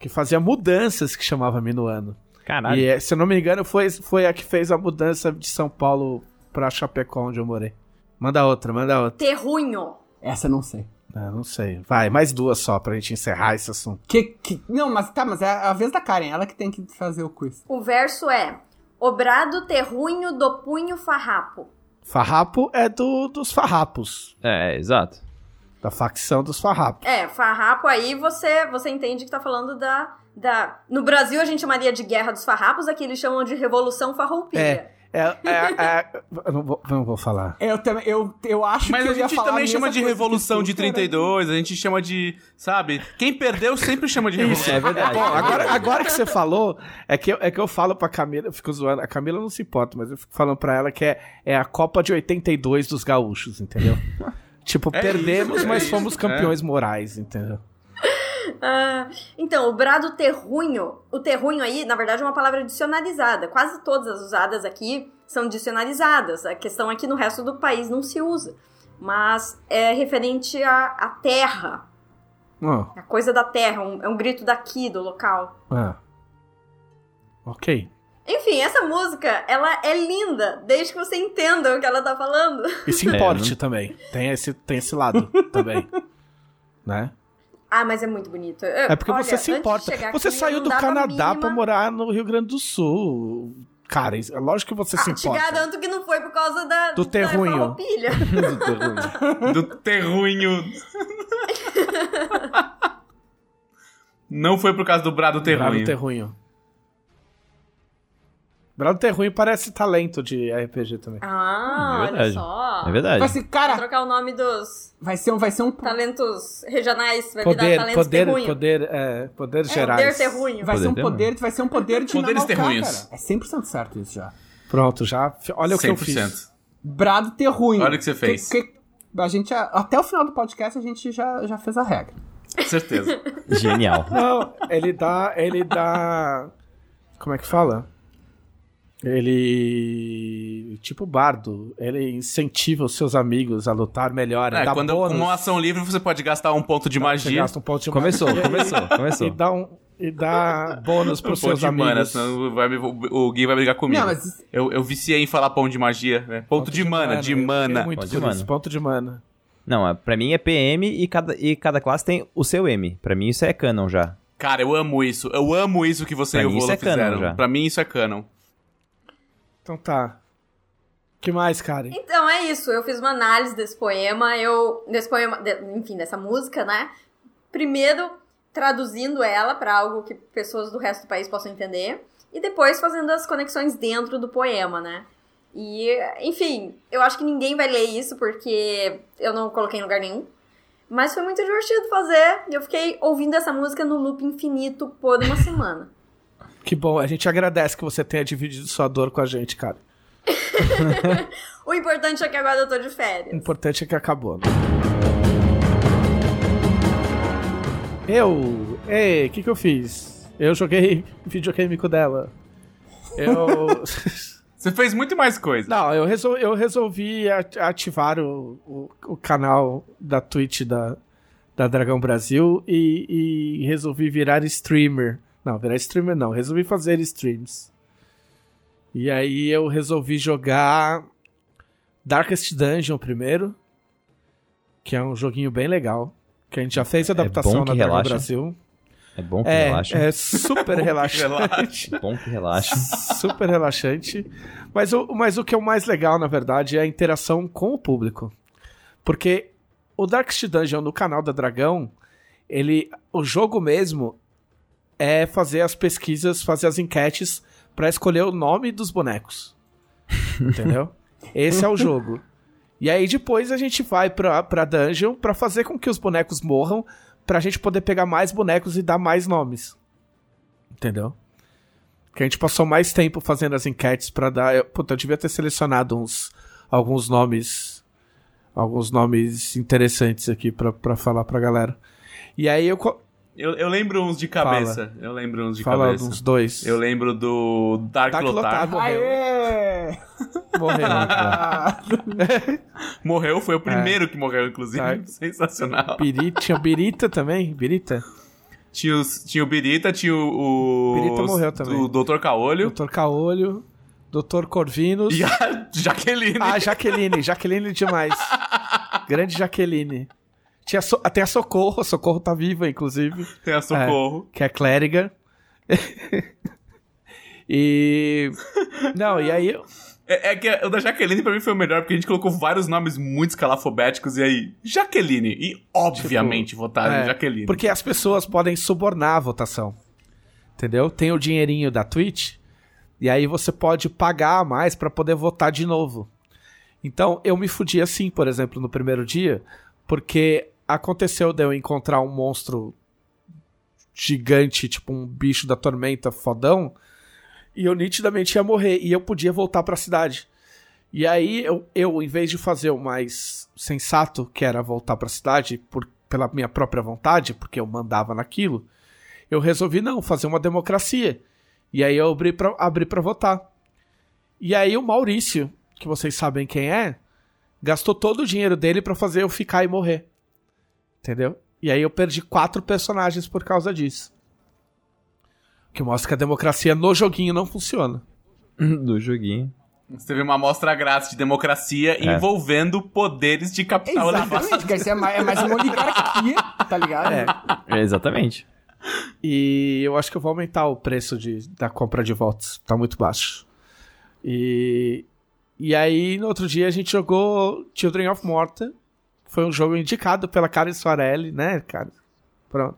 que fazia mudanças que chamava minuano. Caralho. E eh, se eu não me engano, foi, foi a que fez a mudança de São Paulo pra Chapecó, onde eu morei. Manda outra, manda outra. Terrunho. Essa eu não sei. Ah, não sei. Vai, mais duas só pra gente encerrar esse assunto. Que, que, não, mas tá, mas é a vez da Karen, ela que tem que fazer o quiz. O verso é: Obrado terrunho do punho farrapo. Farrapo é do, dos farrapos. É, é, exato. Da facção dos farrapos. É, farrapo aí você, você entende que tá falando da, da. No Brasil a gente chamaria de Guerra dos Farrapos, aqui eles chamam de Revolução Farroupilha. É, é, é, é- eu não vou, não vou falar. Eu também, eu, eu acho Mas que a eu ia gente falar também chama de Revolução de cara. 32, a gente chama de. Sabe? Quem perdeu sempre chama de Revolução. É verdade. Bom, agora, agora que você falou, é que, eu, é que eu falo pra Camila, eu fico zoando, a Camila não se importa, mas eu fico falando pra ela que é, é a Copa de 82 dos gaúchos, entendeu? tipo, É perdemos, isso, é mas isso, fomos campeões morais, entendeu? Ah, então, o brado terrunho, o terrunho aí, na verdade, é uma palavra dicionarizada. Quase todas as usadas aqui são dicionarizadas. A questão é que no resto do país não se usa. Mas é referente à, à terra, Ó, a coisa da terra, um- é um grito daqui, do local. ah. Ok. Enfim, essa música, ela é linda, desde que você entenda o que ela tá falando. E se É, importe não- também. Tem esse, tem esse lado também. Né? Ah, mas é muito bonito. É porque Olha, você se importa. Você aqui, saiu do Canadá mínima- pra morar no Rio Grande do Sul. Cara, é lógico que você se Ah, te importa. garanto que não foi por causa da, Do da terrunho. farroupilha. Do terrunho. Não foi por causa do Brado Brado Terrunho. Brado Terrunho parece talento de RPG também. Ah, É olha verdade. só. É verdade. Vai ser, Vou cara, trocar o nome dos vai ser um, vai ser um, talentos regionais, vai virar Poder, talentos poder, terrunho. poder, é, poderes é, gerais. poder terrunho. vai ser um Poder poder, vai ser um poder de Poderes terrunhos. cara. É 100% certo isso já. Pronto, já. Olha o que eu fiz. Brado terruinho. Olha o que você fez. Que- que- a gente, até o final do podcast, a gente já, já fez a regra. Certeza. Genial. Não, ele dá. Ele dá. Como é que fala? Ele. Tipo bardo. Ele incentiva os seus amigos a lutar melhor. É, dá quando bônus. com uma ação livre você pode gastar um ponto de Você magia. gasta um ponto de Começou, magia começou, E começou. dá, um, e dá bônus Um pros ponto seus de mana, amigos. senão vai o, o Gui vai brigar comigo. Não, mas eu, eu viciei em falar pão de magia. Né? Ponto, de, mana, de eu fiquei mana. Muito Ponto de isso, mana. ponto de mana. Não, é- pra mim é PM e cada, e cada classe tem o seu M. Pra mim isso é canon já. Cara, eu amo isso. Eu amo isso que você Pra e o Vola é fizeram. já. Pra mim isso é canon. Então tá. que mais, Karen? Então é isso, eu fiz uma análise desse poema, eu desse poema, de- enfim, dessa música, né? Primeiro traduzindo ela para algo que pessoas do resto do país possam entender e depois fazendo as conexões dentro do poema, né? E, enfim, eu acho que ninguém vai ler isso porque eu não coloquei em lugar nenhum. Mas foi muito divertido fazer. Eu fiquei ouvindo essa música no loop infinito por uma semana. Que bom, a gente agradece que você tenha dividido sua dor com a gente, cara. O importante é que agora eu tô de O férias. importante é que acabou. né? Eu. Ei, o que, que eu fiz? Eu joguei videogame com dela. Eu. Você fez muito mais coisa. Não, eu, resol- eu resolvi at- ativar o, o, o canal da Twitch da, da Dragão Brasil e, e resolvi virar streamer. Não, virar streamer não, resolvi fazer streams. E aí eu resolvi jogar Darkest Dungeon primeiro, que é um joguinho bem legal, que a gente já fez adaptação bom que na relaxa. Brasil. É bom que É, relaxa. é super relaxante. É bom que relaxa. super relaxante. Mas o, mas o que é o mais legal, na verdade, é a interação com o público. Porque o Darkest Dungeon no canal da Dragão, ele. O jogo mesmo é fazer as pesquisas, fazer as enquetes pra escolher o nome dos bonecos. Entendeu? Esse é o jogo. E aí depois a gente vai pra, pra dungeon pra fazer com que os bonecos morram, pra gente poder pegar mais bonecos e dar mais nomes. Entendeu? Que a gente passou mais tempo fazendo as enquetes pra dar. Eu, puta, eu devia ter selecionado uns alguns nomes alguns nomes interessantes aqui pra, pra falar pra galera. E aí eu Eu, eu lembro uns de cabeça. Eu lembro uns de fala cabeça. uns dois. Eu lembro do Dark, Dark Lotar. Lotar morreu. Aê! Morreu. Morreu, foi o primeiro que morreu, inclusive. Dark- Sensacional. Birita, tinha Birita também? Birita? Tinha, os- tinha o Birita, tinha o. o Birita morreu também. O Dr. Caolho. Dr. Caolho, Dr. Corvinus. E a Jaqueline. Ah, Jaqueline, Jaqueline demais. Grande Jaqueline. Tinha so- Tem a Socorro, a Socorro tá viva, inclusive. Tem a Socorro. que é clériga. e. Não, e aí. É, é que o da Jaqueline pra mim foi o melhor, porque a gente colocou vários nomes muito escalafobéticos e aí, Jaqueline. E obviamente votaram é, em Jaqueline. Porque as pessoas podem subornar a votação. Entendeu? Tem o dinheirinho da Twitch. E aí você pode pagar mais pra poder votar de novo. Então eu me fudi assim, por exemplo, no primeiro dia, porque aconteceu de eu encontrar um monstro gigante, tipo um bicho da tormenta fodão, e eu nitidamente ia morrer, e eu podia voltar pra cidade. E aí eu, eu em vez de fazer o mais sensato, que era voltar pra cidade por, pela minha própria vontade, porque eu mandava naquilo, eu resolvi não, fazer uma democracia. E aí eu abri pra, abri votar. E aí o Maurício, que vocês sabem quem é, gastou todo o dinheiro dele pra fazer eu ficar e morrer. Entendeu? E aí eu perdi quatro personagens por causa disso. O que mostra que a democracia no joguinho não funciona. Do joguinho. Você teve uma amostra grátis de democracia É. envolvendo poderes de capital. Exatamente, cara. Isso é mais, é mais uma oligarquia, tá ligado? É. É, exatamente. E eu acho que eu vou aumentar o preço de, da compra de votos. Tá muito baixo. E, e aí, no outro dia, a gente jogou Children of Morta. Foi um jogo indicado pela Karen Soarelli, né, cara? Pronto.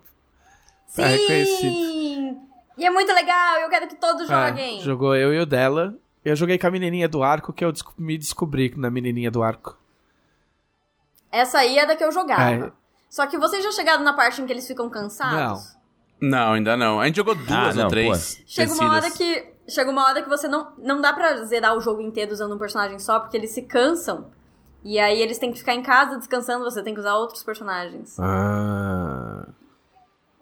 Sim! É reconhecido. E é muito legal, eu quero que todos É, joguem. jogou eu e o dela. Eu joguei com a menininha do arco, que eu me descobri na menininha do arco. Essa aí é da que eu jogava. É. Só que vocês já chegaram na parte em que eles ficam cansados? Não, ainda não. A gente jogou duas Ah, não, ou três. Chega uma hora que. Chega uma hora que você não. Não dá pra zerar o jogo inteiro usando um personagem só, porque eles se cansam. E aí eles têm que ficar em casa descansando, você tem que usar outros personagens. Ah.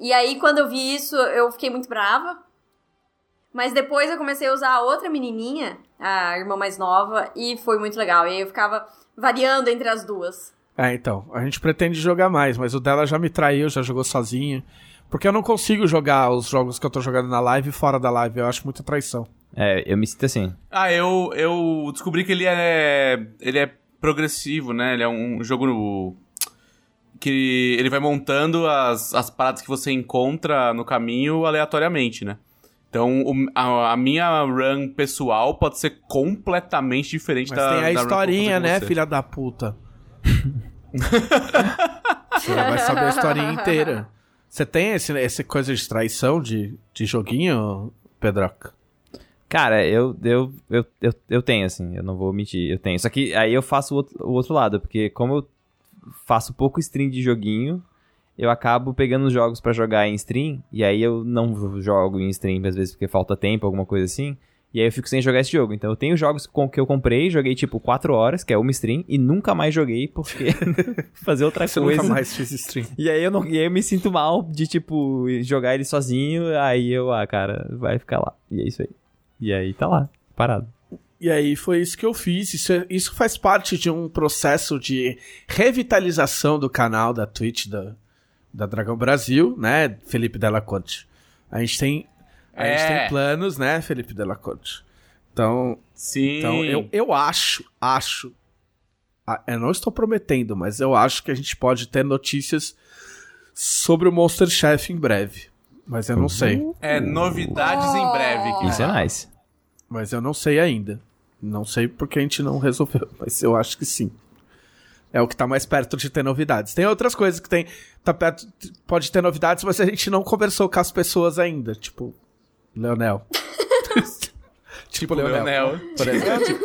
E aí, quando eu vi isso, eu fiquei muito brava. Mas depois eu comecei a usar a outra menininha, a irmã mais nova, e foi muito legal. E aí eu ficava variando entre as duas. É, então. A gente pretende jogar mais, mas o dela já me traiu, já jogou sozinho. Porque eu não consigo jogar os jogos que eu tô jogando na live fora da live. Eu acho muita traição. É, eu me sinto assim. Ah, eu, eu descobri que ele é. Ele é progressivo, né? Ele é um jogo no- que ele vai montando as, as paradas que você encontra no caminho aleatoriamente, né? Então, o- a, a minha run pessoal pode ser completamente diferente Mas da tem a da historinha, né, você. filha da puta? você vai saber a historinha inteira. Você tem esse, esse coisa de traição de, de joguinho, Pedroca? Cara, eu, eu, eu, eu, eu tenho, assim, eu não vou mentir, eu tenho. Só que aí eu faço o outro, o outro lado, porque como eu faço pouco stream de joguinho, eu acabo pegando os jogos pra jogar em stream, e aí eu não jogo em stream às vezes porque falta tempo, alguma coisa assim. E aí eu fico sem jogar esse jogo. Então eu tenho jogos com- que eu comprei, joguei tipo 4 horas, que é uma stream, e nunca mais joguei porque fazer outra Você coisa. nunca mais fez stream. E aí eu não, e aí eu me sinto mal de tipo jogar ele sozinho, aí eu, ah, cara, vai ficar lá. E é isso aí. E aí tá lá, parado. E aí foi isso que eu fiz. Isso, é- isso faz parte de um processo de revitalização do canal da Twitch da, da Dragão Brasil, né, Felipe Della Corte? A gente tem. A gente É. tem planos, né, Felipe Della Corte? Então, Sim. então eu, eu acho, acho. Eu não estou prometendo, mas eu acho que a gente pode ter notícias sobre o Monster Chef em breve. Mas eu não sei. É novidades em breve. Isso é nice. Mas eu não sei ainda. Não sei porque a gente não resolveu, mas eu acho que sim. É o que tá mais perto de ter novidades. Tem outras coisas que tem. Tá perto. Pode ter novidades, mas a gente não conversou com as pessoas ainda. Tipo, Leonel. tipo, Leonel. Por exemplo.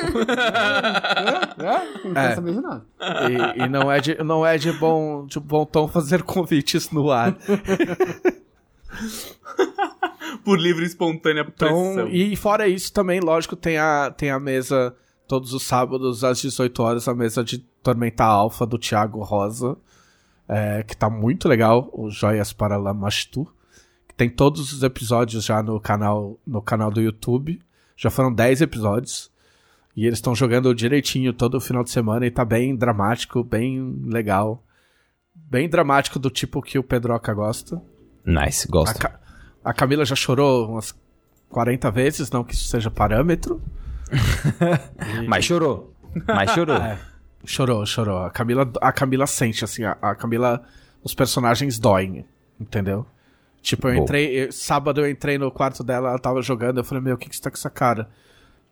É? Não quero É. saber de nada. E, e não é, de, não é de, bom, de bom tom fazer convites no ar. Por livre e espontânea pressão. Então, e fora isso também, lógico, tem a, tem a mesa todos os sábados às 18 horas, a mesa de Tormenta Alpha do Thiago Rosa, é, que tá muito legal, o Joias para Lamastu. que Tem todos os episódios já no canal, no canal do YouTube. Já foram 10 episódios. E eles estão jogando direitinho todo final de semana e tá bem dramático, bem legal. Bem dramático do tipo que o Pedroca gosta. Nice, A, gosto. Ca- a Camila já chorou umas 40 vezes, não que isso seja parâmetro. Mas chorou. Mas chorou. Chorou, chorou. A Camila, a Camila sente, assim, a, a Camila. Os personagens doem, entendeu? Tipo, eu Boa. entrei. eu- sábado eu entrei no quarto dela, ela tava jogando, eu falei, meu, o que, que você tá com essa cara?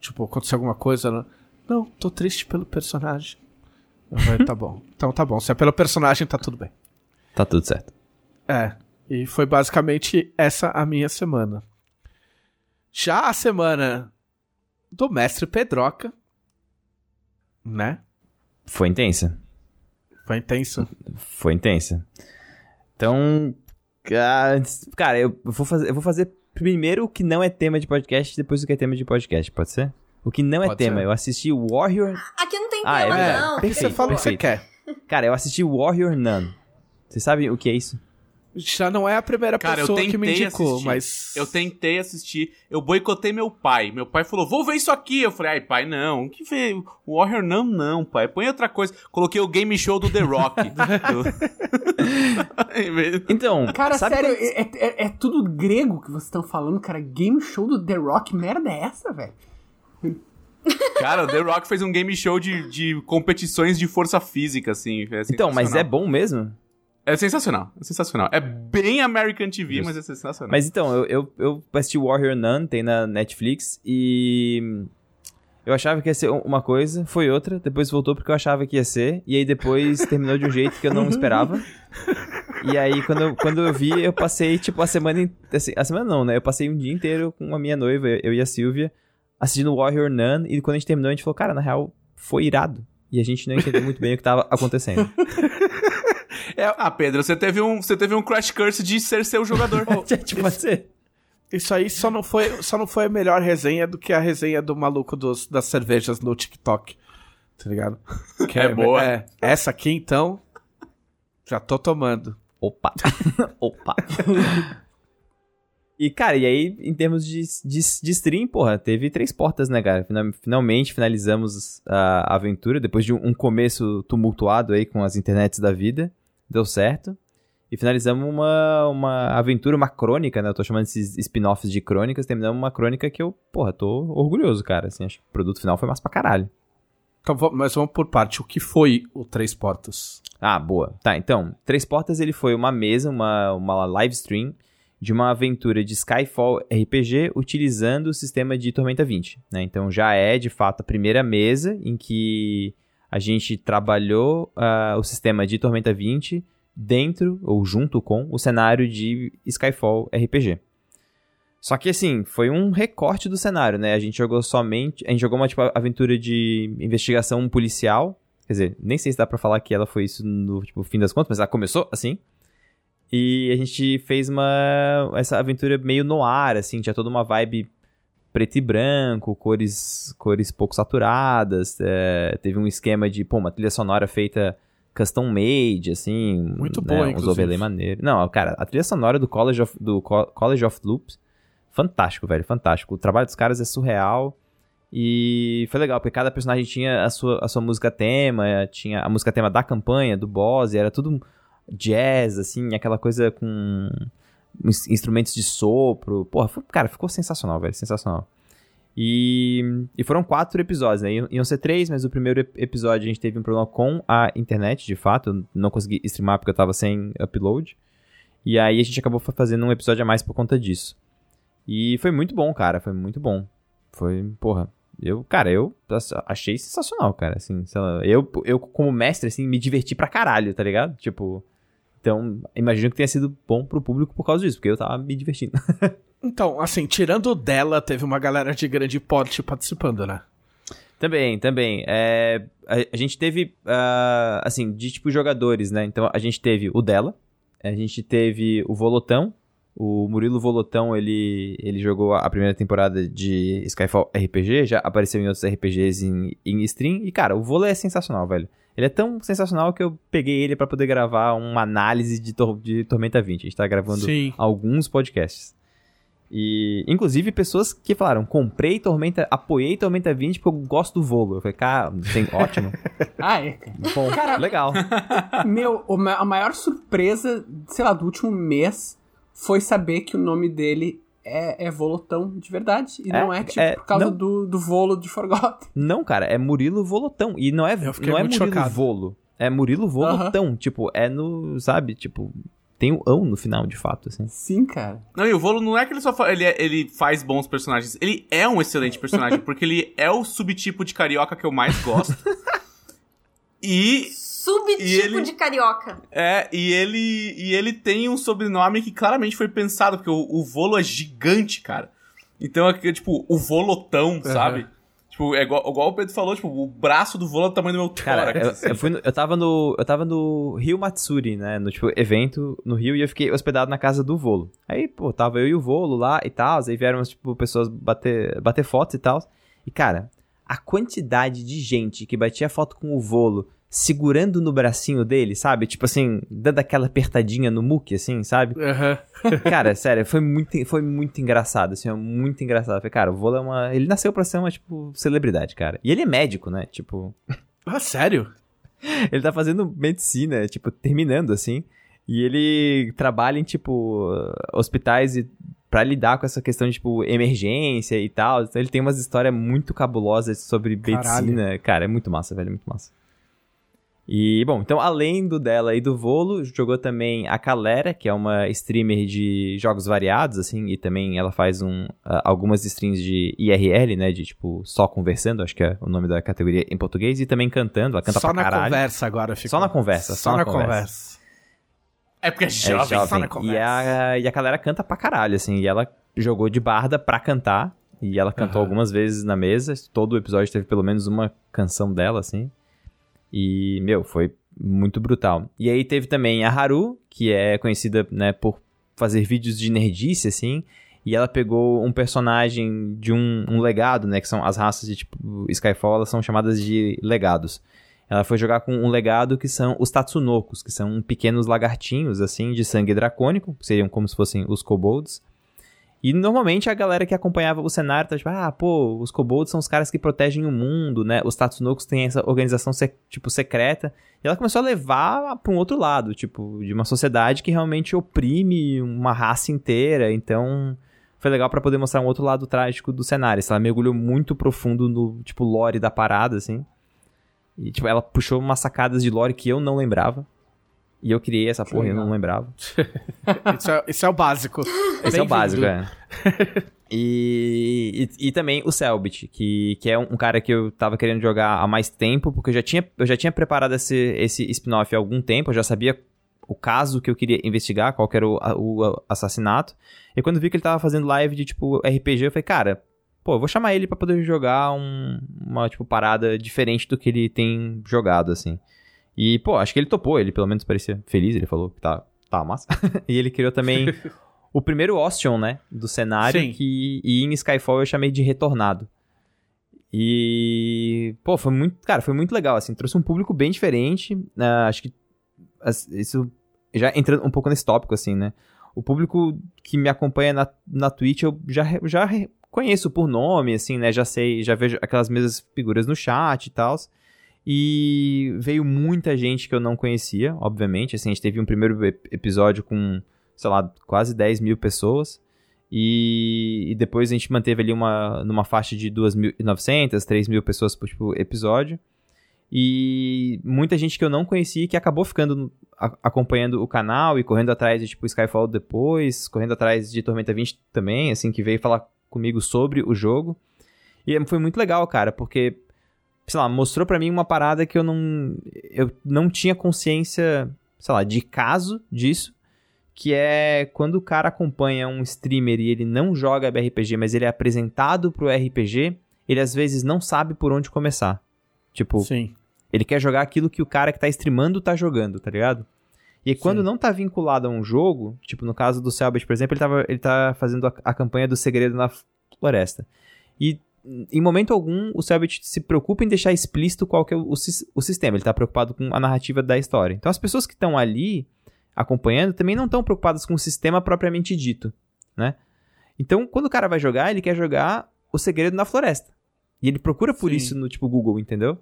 Tipo, aconteceu alguma coisa? Ela, não, tô triste pelo personagem. Eu falei, tá bom. Então tá bom. Se é pelo personagem, tá tudo bem. Tá tudo certo. É. E foi basicamente essa a minha semana. Já a semana do mestre Pedroca, né? Foi intensa. Foi intenso. Foi intensa. Então, ca- cara, eu vou fazer, eu vou fazer primeiro o que não é tema de podcast, depois o que é tema de podcast, pode ser? O que não é Pode tema, ser. eu assisti Warrior. Aqui não tem Ah, é tema, verdade. não. Que você Perfeito, fala o que você perfeito. quer. Cara, eu assisti Warrior Nun. Vocês sabem o que é isso? Já não é a primeira Cara, eu pessoa tentei que me indicou, assistir. mas. Eu tentei assistir, eu boicotei meu pai. Meu pai falou, vou ver isso aqui. Eu falei, ai, pai, não. O que vê? Warrior não, não, pai. Põe outra coisa. Coloquei o game show do The Rock. Então, Cara, sabe sério, quando- é, é- é tudo grego que vocês estão falando, cara. Game show do The Rock, merda é essa, velho? Cara, o The Rock fez um game show de, de competições de força física, assim. É Então, mas é bom mesmo? É sensacional, é sensacional. É bem American TV, mas é sensacional. Mas então, eu, eu, eu assisti Warrior Nun, tem na Netflix, e eu achava que ia ser uma coisa, foi outra, depois voltou porque eu achava que ia ser, e aí depois terminou de um jeito que eu não esperava. E aí, quando eu, quando eu vi, eu passei, tipo, a semana... Assim, a semana não, né? Eu passei um dia inteiro com a minha noiva, eu e a Silvia, assistindo Warrior Nun, e quando a gente terminou, a gente falou, cara, na real, foi irado. E a gente não entendeu muito bem o que tava acontecendo. Ah, Pedro, você teve um, você teve um crash curse de ser seu jogador. tipo, pode ser. Isso aí só não, foi, só não foi a melhor resenha do que a resenha do maluco dos, das cervejas no TikTok. Tá ligado? Que É boa. É, essa aqui, então. Já tô tomando. Opa! Opa! e, cara, e aí, em termos de, de, de stream, porra, teve três portas, né, cara? Final- Finalmente finalizamos a aventura, depois de um um começo tumultuado aí com as internets da vida. Deu certo. E finalizamos uma, uma aventura, uma crônica, né? Eu tô chamando esses spin-offs de crônicas. Terminamos uma crônica que eu, porra, tô orgulhoso, cara. Assim, acho que o produto final foi massa pra caralho. Então, mas vamos por parte. O que foi o Três Portas? Ah, boa. Tá, então, Três Portas ele foi uma mesa, uma, uma live stream de uma aventura de Skyfall RPG utilizando o sistema de Tormenta 20, né? Então já é, de fato, a primeira mesa em que a gente trabalhou ah, o sistema de Tormenta 20 dentro ou junto com o cenário de Skyfall RPG. Só que assim, foi um recorte do cenário, né? A gente jogou somente, a gente jogou uma tipo aventura de investigação policial Quer dizer, nem sei se dá pra falar que ela foi isso no tipo, fim das contas, mas ela começou assim. E a gente fez uma essa aventura meio no ar, assim, tinha toda uma vibe preto e branco, cores cores pouco saturadas, é, teve um esquema de, pô, uma trilha sonora feita custom made, assim, Muito né, boa, uns overlay maneiro. Não, cara, a trilha sonora do College of, do Co- College of Loops, fantástico, velho, fantástico. O trabalho dos caras é surreal. E foi legal, porque cada personagem tinha a sua, a sua música tema, tinha a música tema da campanha, do boss, e era tudo jazz, assim, aquela coisa com instrumentos de sopro. Porra, foi- cara, ficou sensacional, velho, sensacional. E, e foram quatro episódios, né? Iam- ser três, mas o primeiro ep- episódio a gente teve um problema com a internet, de fato. Eu não consegui streamar porque eu tava sem upload. E aí a gente acabou fa- fazendo um episódio a mais por conta disso. E foi muito bom, cara, foi muito bom. Foi, porra, eu, cara, eu achei sensacional, cara, assim, lá, eu, eu como mestre, assim, me diverti pra caralho, tá ligado? Tipo, então, imagino que tenha sido bom pro público por causa disso, porque eu tava me divertindo. Então, assim, tirando dela, teve uma galera de grande porte participando, né? Também, também. É, a, a gente teve, ah, assim, de tipo jogadores, né? Então a gente teve o dela, a gente teve o Volotão. O Murilo Volotão, ele, ele jogou a primeira temporada de Skyfall RPG, já apareceu em outros RPGs em, em stream. E, cara, o Volo é sensacional, velho. Ele é tão sensacional que eu peguei ele pra poder gravar uma análise de, Tor- de Tormenta 20. A gente tá gravando Sim. alguns podcasts. E, inclusive, pessoas que falaram: comprei Tormenta, apoiei Tormenta 20 porque eu gosto do Volo. Eu falei, cara, tem, ótimo. Ah, é, cara. Bom, legal. Meu, a maior surpresa, sei lá, do último mês foi saber que o nome dele é, é Volotão de verdade. E É, não é, tipo, é, por causa não. do, do Volo de Forgotten. Não, cara, é Murilo Volotão. E não é, não é muito Murilo chocado. Volo. É Murilo Volotão. Tipo, é no. Sabe? Tipo, tem o ão no final, de fato, assim. Sim, cara. Não, e o Volo não é que ele só fa- ele, é- ele faz bons personagens. Ele é um excelente personagem, porque ele é o subtipo de carioca que eu mais gosto. e Subtipo ele- de carioca. é, e ele e ele tem um sobrenome que claramente foi pensado, porque o, o Volo é gigante, cara. Então é que, tipo, o Volotão, sabe? Tipo, é igual, igual o Pedro falou, tipo, o braço do Volo é o tamanho do meu Cara, tórax. eu, assim. eu, fui no- eu tava no. Eu tava no Rio Matsuri, né? No tipo, evento no Rio e eu fiquei hospedado na casa do Volo. Aí, pô, tava eu e o Volo lá e tal. Aí vieram, tipo, pessoas bater, bater fotos e tal. E, cara, a quantidade de gente que batia foto com o Volo segurando no bracinho dele, sabe? Tipo assim, dando aquela apertadinha no muque, assim, sabe? Aham. Cara, sério, foi muito, foi muito engraçado, assim, é muito engraçado. Falei, cara, o Volo é uma. Ele nasceu pra ser uma, tipo, celebridade, cara. E ele é médico, né? Tipo. Ah, sério? Ele tá fazendo medicina, tipo, terminando, assim. E ele trabalha em, tipo, hospitais e pra lidar com essa questão de, tipo, emergência e tal. Então ele tem umas histórias muito cabulosas sobre Caralho. medicina. Cara, é muito massa, velho, é muito massa. E, bom, então, além do dela e do Volo, jogou também a Calera, que é uma streamer de jogos variados, assim, e também ela faz um, ah, algumas streams de IRL, né, de, tipo, só conversando, acho que é o nome da categoria em português, e também cantando, ela canta Só pra na caralho. conversa agora ficou. Só na conversa, Só, na conversa. É porque é É jovem. jovem. só na E conversa. a, e a galera canta pra caralho, assim. E ela jogou de barda pra cantar. E ela cantou Aham. algumas vezes na mesa. Todo o episódio teve pelo menos uma canção dela, assim. E, meu, foi muito brutal. E aí teve também a Haru, que é conhecida, né, por fazer vídeos de nerdice, assim. E ela pegou um personagem de um, um legado, né? Que são as raças de tipo Skyfall, elas são chamadas de legados. Ela foi jogar com um legado que são os Tatsunokos, que são pequenos lagartinhos, assim, de sangue dracônico, que seriam como se fossem os kobolds. E normalmente a galera que acompanhava o cenário tá tipo, ah, pô, os kobolds são os caras que protegem o mundo, né? Os Tatsunokos têm essa organização, tipo, secreta. E ela começou a levar pra um outro lado, tipo, de uma sociedade que realmente oprime uma raça inteira. Então, foi legal pra poder mostrar um outro lado trágico do cenário. Ela mergulhou muito profundo no, tipo, lore da parada, assim. E, tipo, ela puxou umas sacadas de lore que eu não lembrava. E eu criei essa porra e não lembrava. Isso é, isso é o básico. Esse é o básico, é. e, e, e também o Selbit, que, que é um, um cara que eu tava querendo jogar há mais tempo, porque eu já tinha, eu já tinha preparado esse, esse spin-off há algum tempo, eu já sabia o caso que eu queria investigar, qual que era o, o assassinato. E quando eu vi que ele tava fazendo live de, tipo, RPG, eu falei, cara, pô, eu vou chamar ele pra poder jogar um- uma, tipo, parada diferente do que ele tem jogado, assim. E, pô, acho que ele topou, ele pelo menos parecia feliz, ele falou que tá, tá massa. e ele criou também o primeiro Ostion, né, do cenário, Sim. que e em Skyfall eu chamei de Retornado. E, pô, foi muito, cara, foi muito legal, assim, trouxe um público bem diferente, ah, acho que isso, já entrando um pouco nesse tópico, assim, né, o público que me acompanha na, na Twitch eu já, já conheço por nome, assim, né, já sei, já vejo aquelas mesmas figuras no chat e tal, e veio muita gente que eu não conhecia, obviamente, assim, a gente teve um primeiro ep- episódio com, sei lá, quase 10 mil pessoas, e, e depois a gente manteve ali uma, numa faixa de 2.900, 3.000 pessoas por tipo, episódio. E muita gente que eu não conhecia que acabou ficando a- acompanhando o canal e correndo atrás de tipo Skyfall depois, correndo atrás de Tormenta 20 também, assim, que veio falar comigo sobre o jogo. E foi muito legal, cara, porque, sei lá, mostrou pra mim uma parada que eu não eu não tinha consciência, sei lá, de caso disso, que é quando o cara acompanha um streamer e ele não joga RPG, mas ele é apresentado pro RPG, ele às vezes não sabe por onde começar. Tipo, Sim. ele quer jogar aquilo que o cara que tá streamando tá jogando, tá ligado? E quando Sim. não tá vinculado a um jogo, tipo no caso do Selbit, por exemplo, ele, tava, ele tá fazendo a, a campanha do Segredo na Floresta. E em momento algum o Selbit se preocupa em deixar explícito qual que é o, o o sistema, ele tá preocupado com a narrativa da história. Então as pessoas que estão ali acompanhando também não estão preocupadas com o sistema propriamente dito, né? Então, quando o cara vai jogar, ele quer jogar o Segredo na Floresta. E ele procura por Sim. isso no tipo Google, entendeu?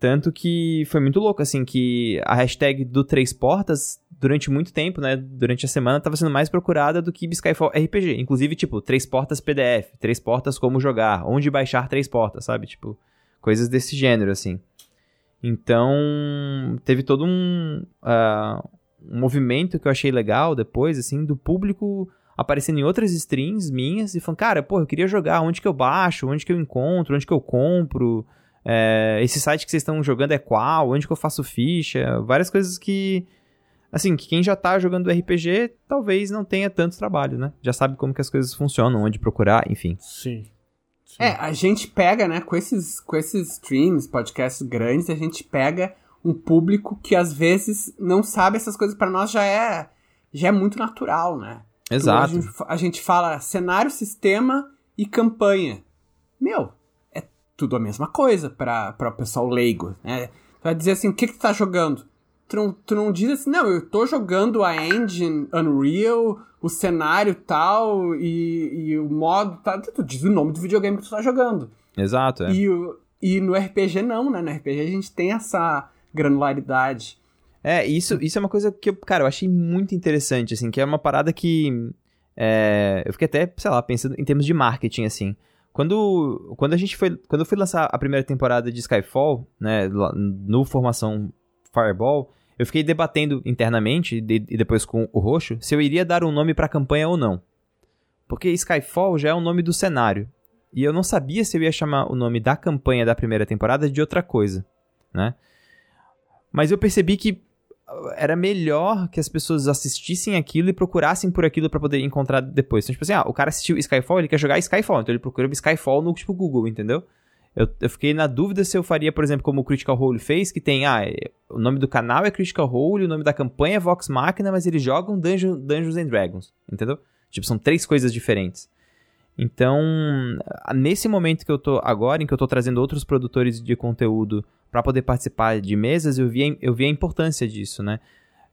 Tanto que foi muito louco, assim, que a hashtag do Três Portas, durante muito tempo, né, durante a semana, tava sendo mais procurada do que Skyfall RPG. Inclusive, tipo, Três Portas PDF, Três Portas como jogar, onde baixar Três Portas, sabe? Tipo, coisas desse gênero, assim. Então, teve todo um, ah, um movimento que eu achei legal depois, assim, do público aparecendo em outras streams minhas e falando, cara, pô, eu queria jogar, onde que eu baixo, onde que eu encontro, onde que eu compro, é, esse site que vocês estão jogando é qual, onde que eu faço ficha, várias coisas que, assim, que quem já tá jogando RPG talvez não tenha tanto trabalho, né? Já sabe como que as coisas funcionam, onde procurar, enfim. Sim. Sim. É, a gente pega, né, com esses, com esses streams, podcasts grandes, a gente pega um público que às vezes não sabe essas coisas pra nós já é já é muito natural, né? Tu- Exato. A gente, a gente fala cenário, sistema e campanha. Meu, tudo a mesma coisa pra o pessoal leigo, né? Tu vai dizer assim, o que que tu tá jogando? Tu não, tu não diz assim, não, eu tô jogando a engine Unreal, o cenário tal e, e o modo tal. Tu diz o nome do videogame que tu tá jogando. Exato, é. E, e no RPG não, né? No RPG a gente tem essa granularidade. É, isso, isso é uma coisa que eu, cara, eu achei muito interessante, assim, que é uma parada que é, eu fiquei até, sei lá, pensando em termos de marketing, assim. Quando, quando a gente foi, quando eu fui lançar a primeira temporada de Skyfall, né, no formação Fireball, eu fiquei debatendo internamente e de- depois com o Roxo se eu iria dar um nome pra campanha ou não. Porque Skyfall já é o nome do cenário. E eu não sabia se eu ia chamar o nome da campanha da primeira temporada de outra coisa, né? Mas eu percebi que era melhor que as pessoas assistissem aquilo e procurassem por aquilo pra poder encontrar depois. Então, tipo assim, ah, o cara assistiu Skyfall, ele quer jogar Skyfall, então ele procura Skyfall no tipo Google, entendeu? Eu, eu fiquei na dúvida se eu faria, por exemplo, como o Critical Role fez, que tem, ah, o nome do canal é Critical Role, o nome da campanha é Vox Machina, mas eles jogam Dungeon, Dungeons and Dragons, entendeu? Tipo, são três coisas diferentes. Então, nesse momento que eu tô agora, em que eu tô trazendo outros produtores de conteúdo para poder participar de mesas, eu vi, eu vi a importância disso, né?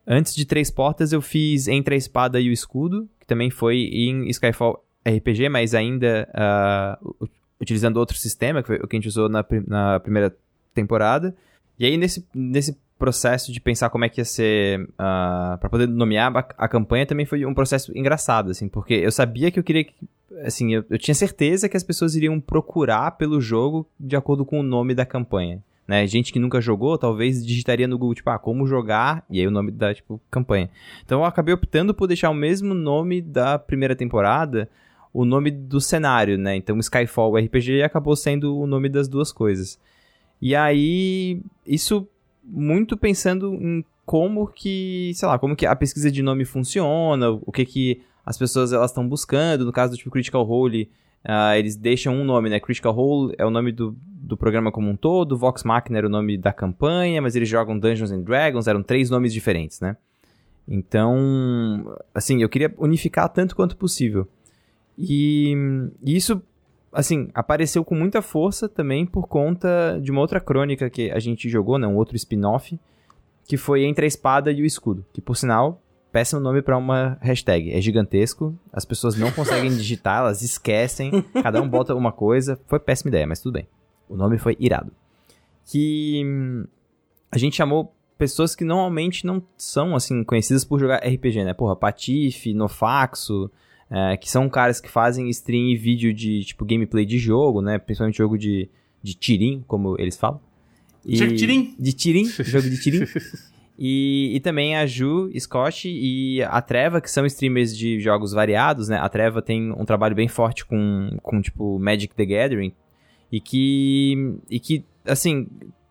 Antes de Três Portas, eu fiz Entre a Espada e o Escudo, que também foi em Skyfall RPG, mas ainda ah, u- utilizando outro sistema, que foi o que a gente usou na, na primeira temporada. E aí, nesse, nesse processo de pensar como é que ia ser, para poder nomear a, a campanha, também foi um processo engraçado, assim, porque eu sabia que eu queria que assim, eu, eu tinha certeza que as pessoas iriam procurar pelo jogo de acordo com o nome da campanha. Né? Gente que nunca jogou, talvez digitaria no Google, tipo, ah, como jogar, e aí o nome da, tipo, campanha. Então eu acabei optando por deixar o mesmo nome da primeira temporada, o nome do cenário, né? Então Skyfall RPG acabou sendo o nome das duas coisas. E aí, isso muito pensando em como que, sei lá, como que a pesquisa de nome funciona, o que que as pessoas elas estão buscando, no caso do tipo Critical Role, ah, eles deixam um nome, né? Critical Role é o nome do, do programa como um todo, Vox Machina era o nome da campanha, mas eles jogam Dungeons and Dragons, eram três nomes diferentes, né? Então, assim, eu queria unificar tanto quanto possível. E, e isso, assim, apareceu com muita força também por conta de uma outra crônica que a gente jogou, né? Um outro spin-off, que foi Entre a Espada e o Escudo, que por sinal péssimo nome para uma hashtag. É gigantesco, as pessoas não conseguem digitar, elas esquecem, cada um bota uma coisa. Foi péssima ideia, mas tudo bem. O nome foi irado. Que hum, a gente chamou pessoas que normalmente não são, assim, conhecidas por jogar RPG, né? Porra, Patife, Nofaxo, é, que são caras que fazem stream e vídeo de, tipo, gameplay de jogo, né? Principalmente jogo de, de tirim, como eles falam. E, De tirim. De tirim, jogo de tirim. E, e também a Ju, Scott e a Treva, que são streamers de jogos variados, né? A Treva tem um trabalho bem forte com, com tipo, Magic the Gathering. E que, e que assim,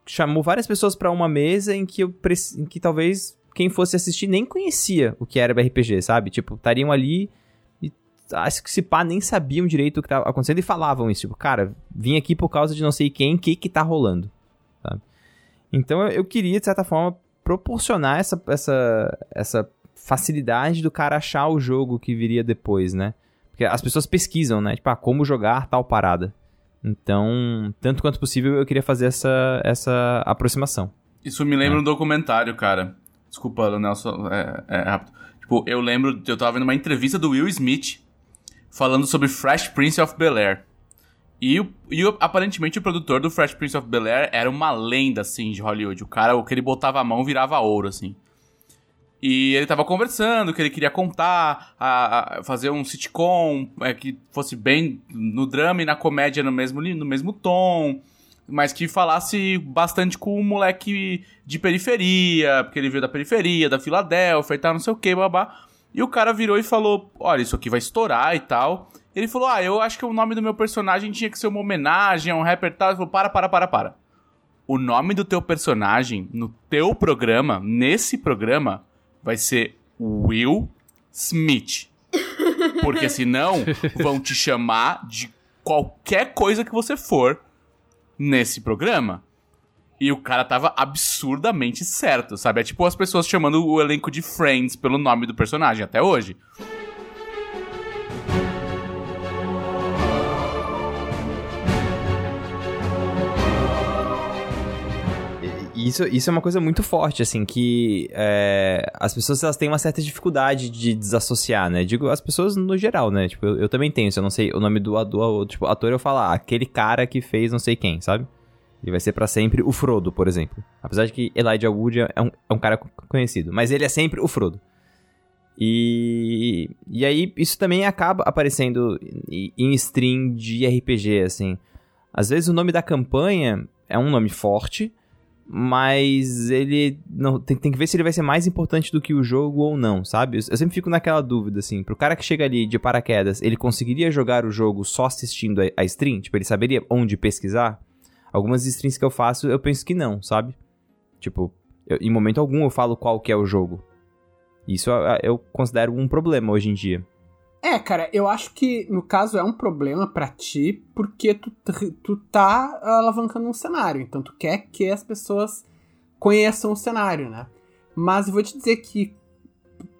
chamou várias pessoas pra uma mesa em que, eu, em que talvez quem fosse assistir nem conhecia o que era RPG, sabe? Tipo, estariam ali acho que se pá nem sabiam direito o que tava acontecendo e falavam isso. Tipo, cara, vim aqui por causa de não sei quem, o que que tá rolando, sabe? Então eu, eu queria, de certa forma, proporcionar essa, essa, essa facilidade do cara achar o jogo que viria depois, né? Porque as pessoas pesquisam, né? Tipo, ah, como jogar tal parada. Então, tanto quanto possível, eu queria fazer essa, essa aproximação. Isso me lembra um documentário, cara. Desculpa, Nelson, é, é rápido. Tipo, eu lembro, eu tava vendo uma entrevista do Will Smith falando sobre Fresh Prince of Bel-Air. E, e aparentemente o produtor do Fresh Prince of Bel-Air era uma lenda, assim, de Hollywood. O cara, o que ele botava a mão virava ouro, assim. E ele tava conversando que ele queria contar, a, a- fazer um sitcom é, que fosse bem no drama e na comédia no mesmo, no mesmo tom, mas que falasse bastante com o moleque de periferia, porque ele veio da periferia, da Filadélfia e tal, não sei o que, babá. E o cara virou e falou: Olha, isso aqui vai estourar e tal. Ele falou: Ah, eu acho que o nome do meu personagem tinha que ser uma homenagem a um rapper e tal. Ele falou: Para, para, para, para. O nome do teu personagem no teu programa, nesse programa, vai ser Will Smith. Porque senão vão te chamar de qualquer coisa que você for nesse programa. E o cara tava absurdamente certo, sabe? É tipo as pessoas chamando o elenco de Friends pelo nome do personagem até hoje. Isso, isso é uma coisa muito forte, assim, que é, as pessoas elas têm uma certa dificuldade de desassociar, né? Digo, as pessoas no geral, né? Tipo, eu, eu também tenho, se eu não sei o nome do ator, tipo, ator eu falo, ah, aquele cara que fez não sei quem, sabe? Ele vai ser pra sempre o Frodo, por exemplo. Apesar de que Elijah Wood é um, é um cara co- conhecido, mas ele é sempre o Frodo. E, e aí, isso também acaba aparecendo em, stream de RPG, assim. Às vezes o nome da campanha é um nome forte, mas ele não tem, tem que ver se ele vai ser mais importante do que o jogo ou não, sabe? Eu sempre fico naquela dúvida, assim. Pro cara que chega ali de paraquedas, ele conseguiria jogar o jogo só assistindo a, a stream? Tipo, ele saberia onde pesquisar? Algumas streams que eu faço, eu penso que não, sabe? Tipo, eu- em momento algum eu falo qual que é o jogo. Isso eu, considero um problema hoje em dia. É, cara, eu acho que no caso é um problema pra ti, porque tu, tu tá alavancando um cenário, então tu quer que as pessoas conheçam o cenário, né? Mas eu vou te dizer que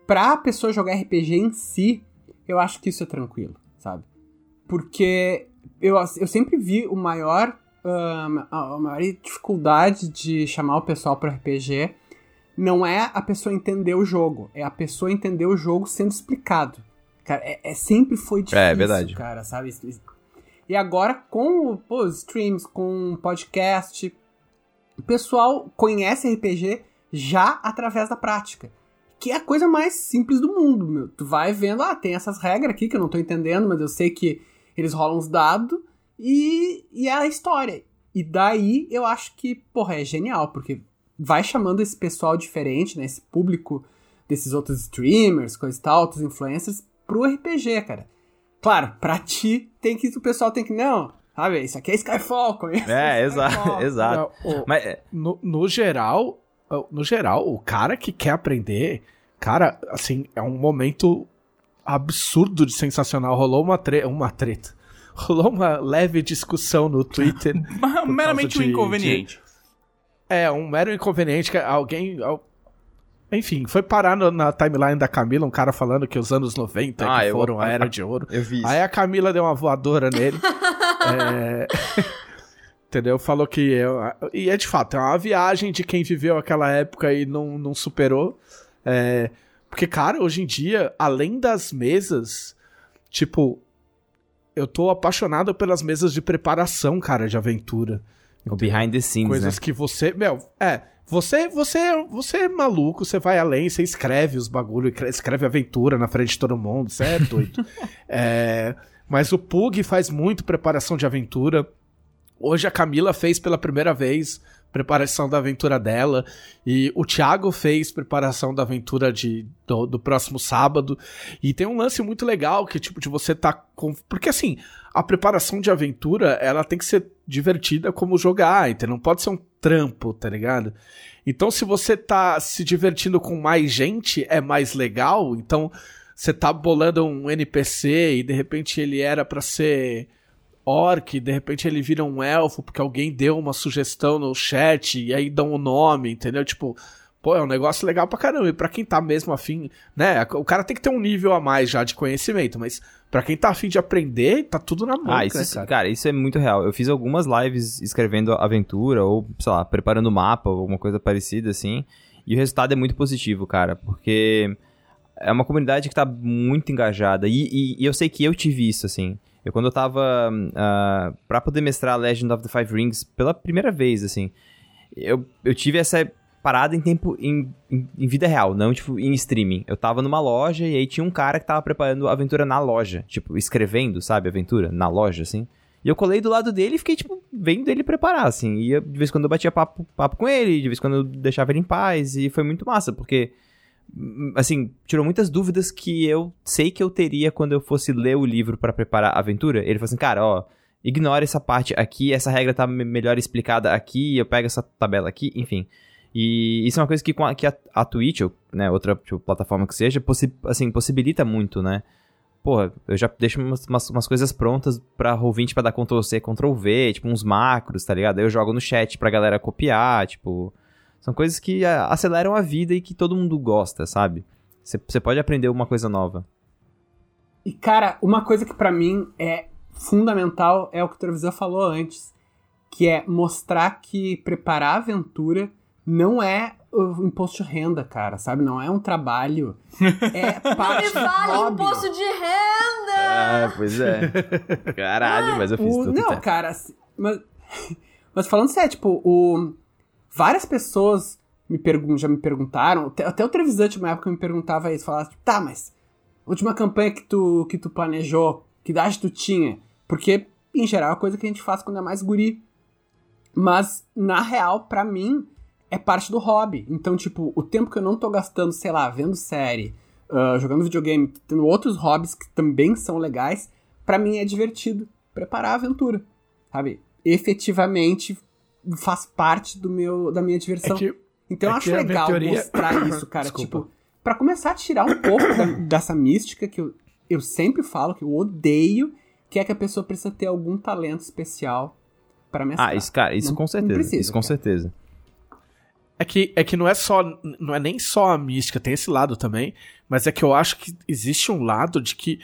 pra pessoa jogar RPG em si, eu acho que isso é tranquilo, sabe? Porque eu, eu sempre vi o maior, a maior dificuldade de chamar o pessoal pro RPG não é a pessoa entender o jogo, é a pessoa entender o jogo sendo explicado. Cara, é, é- sempre foi difícil, É, verdade. cara, sabe? E agora, com pô, os streams, com podcast, o pessoal conhece RPG já através da prática. Que é a coisa mais simples do mundo, meu. Tu vai vendo, ah, tem essas regras aqui que eu não tô entendendo, mas eu sei que eles rolam os dados e, e é a história. E daí eu acho que, porra, é genial, porque vai chamando esse pessoal diferente, né? Esse público desses outros streamers, coisa e tal, outros influencers, pro RPG, cara. Claro, pra ti, tem que, o pessoal tem que, não, sabe, isso aqui é Skyfall, conhece? É, Skyfall. exato, exato. Não, o- Mas, é, no, no geral, no geral, o cara que quer aprender, cara, assim, é um momento absurdo de sensacional. Rolou uma, tre uma treta. Rolou uma leve discussão no Twitter. por Meramente causa um de- inconveniente. É, um mero inconveniente que alguém. al- Enfim, foi parar no- na timeline da Camila, um cara falando que os anos 90 Ah, que eu- foram a era de ouro. Eu vi isso. Aí a Camila deu uma voadora nele. É, Entendeu? Falou que. eu- E é de fato, é uma viagem de quem viveu aquela época e não, não superou. É, Porque, cara, hoje em dia, além das mesas, tipo. Eu tô apaixonado pelas mesas de preparação, cara, de aventura. O behind the scenes, Coisas né? que você. Meu, é. Você, você, você é maluco, você vai além, você escreve os bagulho, escreve aventura na frente de todo mundo, você é doido. É, mas o Pug faz muito preparação de aventura. Hoje a Camila fez pela primeira vez preparação da aventura dela. E o Thiago fez preparação da aventura de, do, do próximo sábado. E tem um lance muito legal que, tipo, de você tá com. Porque assim, a preparação de aventura, ela tem que ser divertida como jogar, entendeu? Não pode ser um trampo, tá ligado? Então, se você tá se divertindo com mais gente, é mais legal. Então, você tá bolando um NPC e de repente ele era pra ser orc, de repente ele vira um elfo porque alguém deu uma sugestão no chat e aí dão o nome, entendeu? Tipo, pô, é um negócio legal pra caramba. E pra quem tá mesmo afim, né? O cara tem que ter um nível a mais já de conhecimento, mas pra quem tá afim de aprender, tá tudo na mão, Ah, né, isso, cara? cara? isso é muito real. Eu fiz algumas lives escrevendo aventura ou, sei lá, preparando mapa ou alguma coisa parecida assim. E o resultado é muito positivo, cara, porque é uma comunidade que tá muito engajada. E, e- e eu sei que eu tive isso, assim. Eu, quando eu tava. ah, pra poder mestrar Legend of the Five Rings pela primeira vez, assim, eu, eu tive essa parada em tempo. Em, em, em vida real, não, tipo, em streaming. Eu tava numa loja e aí tinha um cara que tava preparando a aventura na loja. Tipo, escrevendo, sabe, aventura na loja, assim. E eu colei do lado dele e fiquei, tipo, vendo ele preparar, assim. E eu, de vez em quando eu batia papo, papo com ele, de vez em quando eu deixava ele em paz. E foi muito massa, porque assim, tirou muitas dúvidas que eu sei que eu teria quando eu fosse ler o livro pra preparar a aventura. Ele falou assim, cara, ó, ignora essa parte aqui, essa regra tá me- melhor explicada aqui, eu pego essa tabela aqui, enfim. E isso é uma coisa que, que a, a Twitch, ou né, outra tipo, plataforma que seja, possi assim, possibilita muito, né? Porra, eu já deixo umas, umas, umas coisas prontas pra Roll20 pra dar Ctrl C, Ctrl V, tipo uns macros, tá ligado? Aí eu jogo no chat pra galera copiar, tipo... São coisas que a- aceleram a vida e que todo mundo gosta, sabe? Você pode aprender uma coisa nova. E, cara, uma coisa que pra mim é fundamental é o que o Trevisan falou antes, que é mostrar que preparar a aventura não é o imposto de renda, cara, sabe? Não é um trabalho, é Me parte do vale hobby. imposto de renda! Ah, pois é. Caralho, mas eu fiz O- tudo. não, certo. cara, assim, mas, mas falando sério, tipo, o, várias pessoas me pergun já me perguntaram, até, até o Trevisante, uma época, me perguntava isso, falava, tipo, tá, mas última campanha que tu, que tu planejou, que idade tu tinha? Porque, em geral, é uma coisa que a gente faz quando é mais guri. Mas, na real, pra mim, é parte do hobby. Então, tipo, o tempo que eu não tô gastando, sei lá, vendo série, ah, jogando videogame, tendo outros hobbies que também são legais, pra mim é divertido preparar a aventura, sabe? Efetivamente faz parte do meu, da minha diversão. É que, então eu é acho que a legal teoria- mostrar isso, cara. Desculpa. Tipo, pra começar a tirar um pouco da- dessa mística que eu, eu sempre falo, que eu odeio, que é que a pessoa precisa ter algum talento especial pra mestrar. Ah, isso, cara, isso Não- com certeza. precisa, isso com cara. certeza. É que, é que não é só. Não é nem só a mística, tem esse lado também. Mas é que eu acho que existe um lado de que,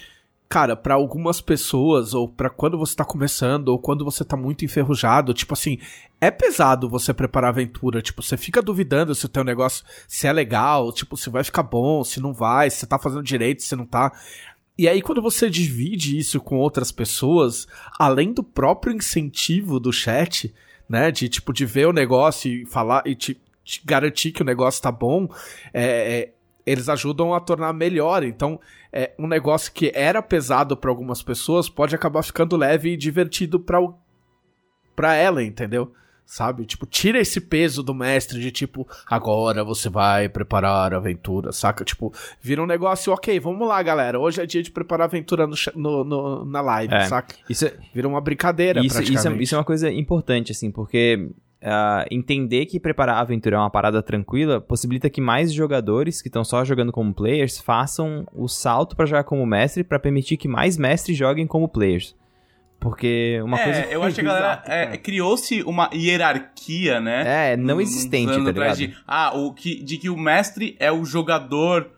cara, pra algumas pessoas, ou pra quando você tá começando, ou quando você tá muito enferrujado, tipo assim, é pesado você preparar a aventura. Tipo, você fica duvidando se o teu negócio se é legal, tipo, se vai ficar bom, se não vai, se você tá fazendo direito, se não tá. E aí, quando você divide isso com outras pessoas, além do próprio incentivo do chat, né? De tipo, de ver o negócio e falar e te, te garantir que o negócio tá bom, é, é, eles ajudam a tornar melhor. Então, é, um negócio que era pesado para algumas pessoas pode acabar ficando leve e divertido pra, o- pra ela, entendeu? Sabe? Tipo, tira esse peso do mestre de tipo, agora você vai preparar a aventura, saca? Tipo, vira um negócio, ok, vamos lá, galera. Hoje é dia de preparar a aventura no, no- no- na live, É. saca? Isso, é- Vira uma brincadeira, isso, isso, é, isso é uma coisa importante, assim, porque ah, entender que preparar a aventura é uma parada tranquila possibilita que mais jogadores que estão só jogando como players façam o salto pra jogar como mestre pra permitir que mais mestres joguem como players. Porque uma é, coisa. eu acho que a galera é, criou-se uma hierarquia, né? É, não existente, tá ligado? De, ah, o que, de que o mestre é o jogador